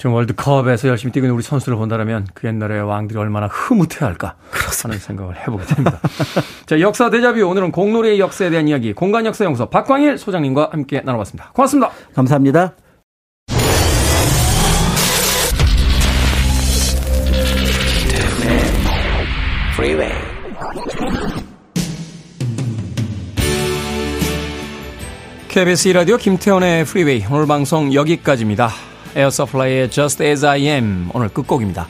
지금 월드컵에서 열심히 뛰고 있는 우리 선수를 본다면 그 옛날의 왕들이 얼마나 흐뭇해할까 하는 생각을 해보게 됩니다. 자 역사 대자뷰 오늘은 공놀이의 역사에 대한 이야기 공간 역사 연구소 박광일 소장님과 함께 나눠봤습니다. 고맙습니다. 감사합니다. Freeway. KBS 이라디오 김태훈의 프리웨이 오늘 방송 여기까지입니다. 에어서플라이의 Just As I Am 오늘 끝곡입니다.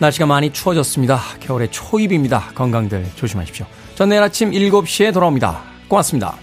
날씨가 많이 추워졌습니다. 겨울의 초입입니다. 건강들 조심하십시오. 전 내일 아침 7시에 돌아옵니다. 고맙습니다.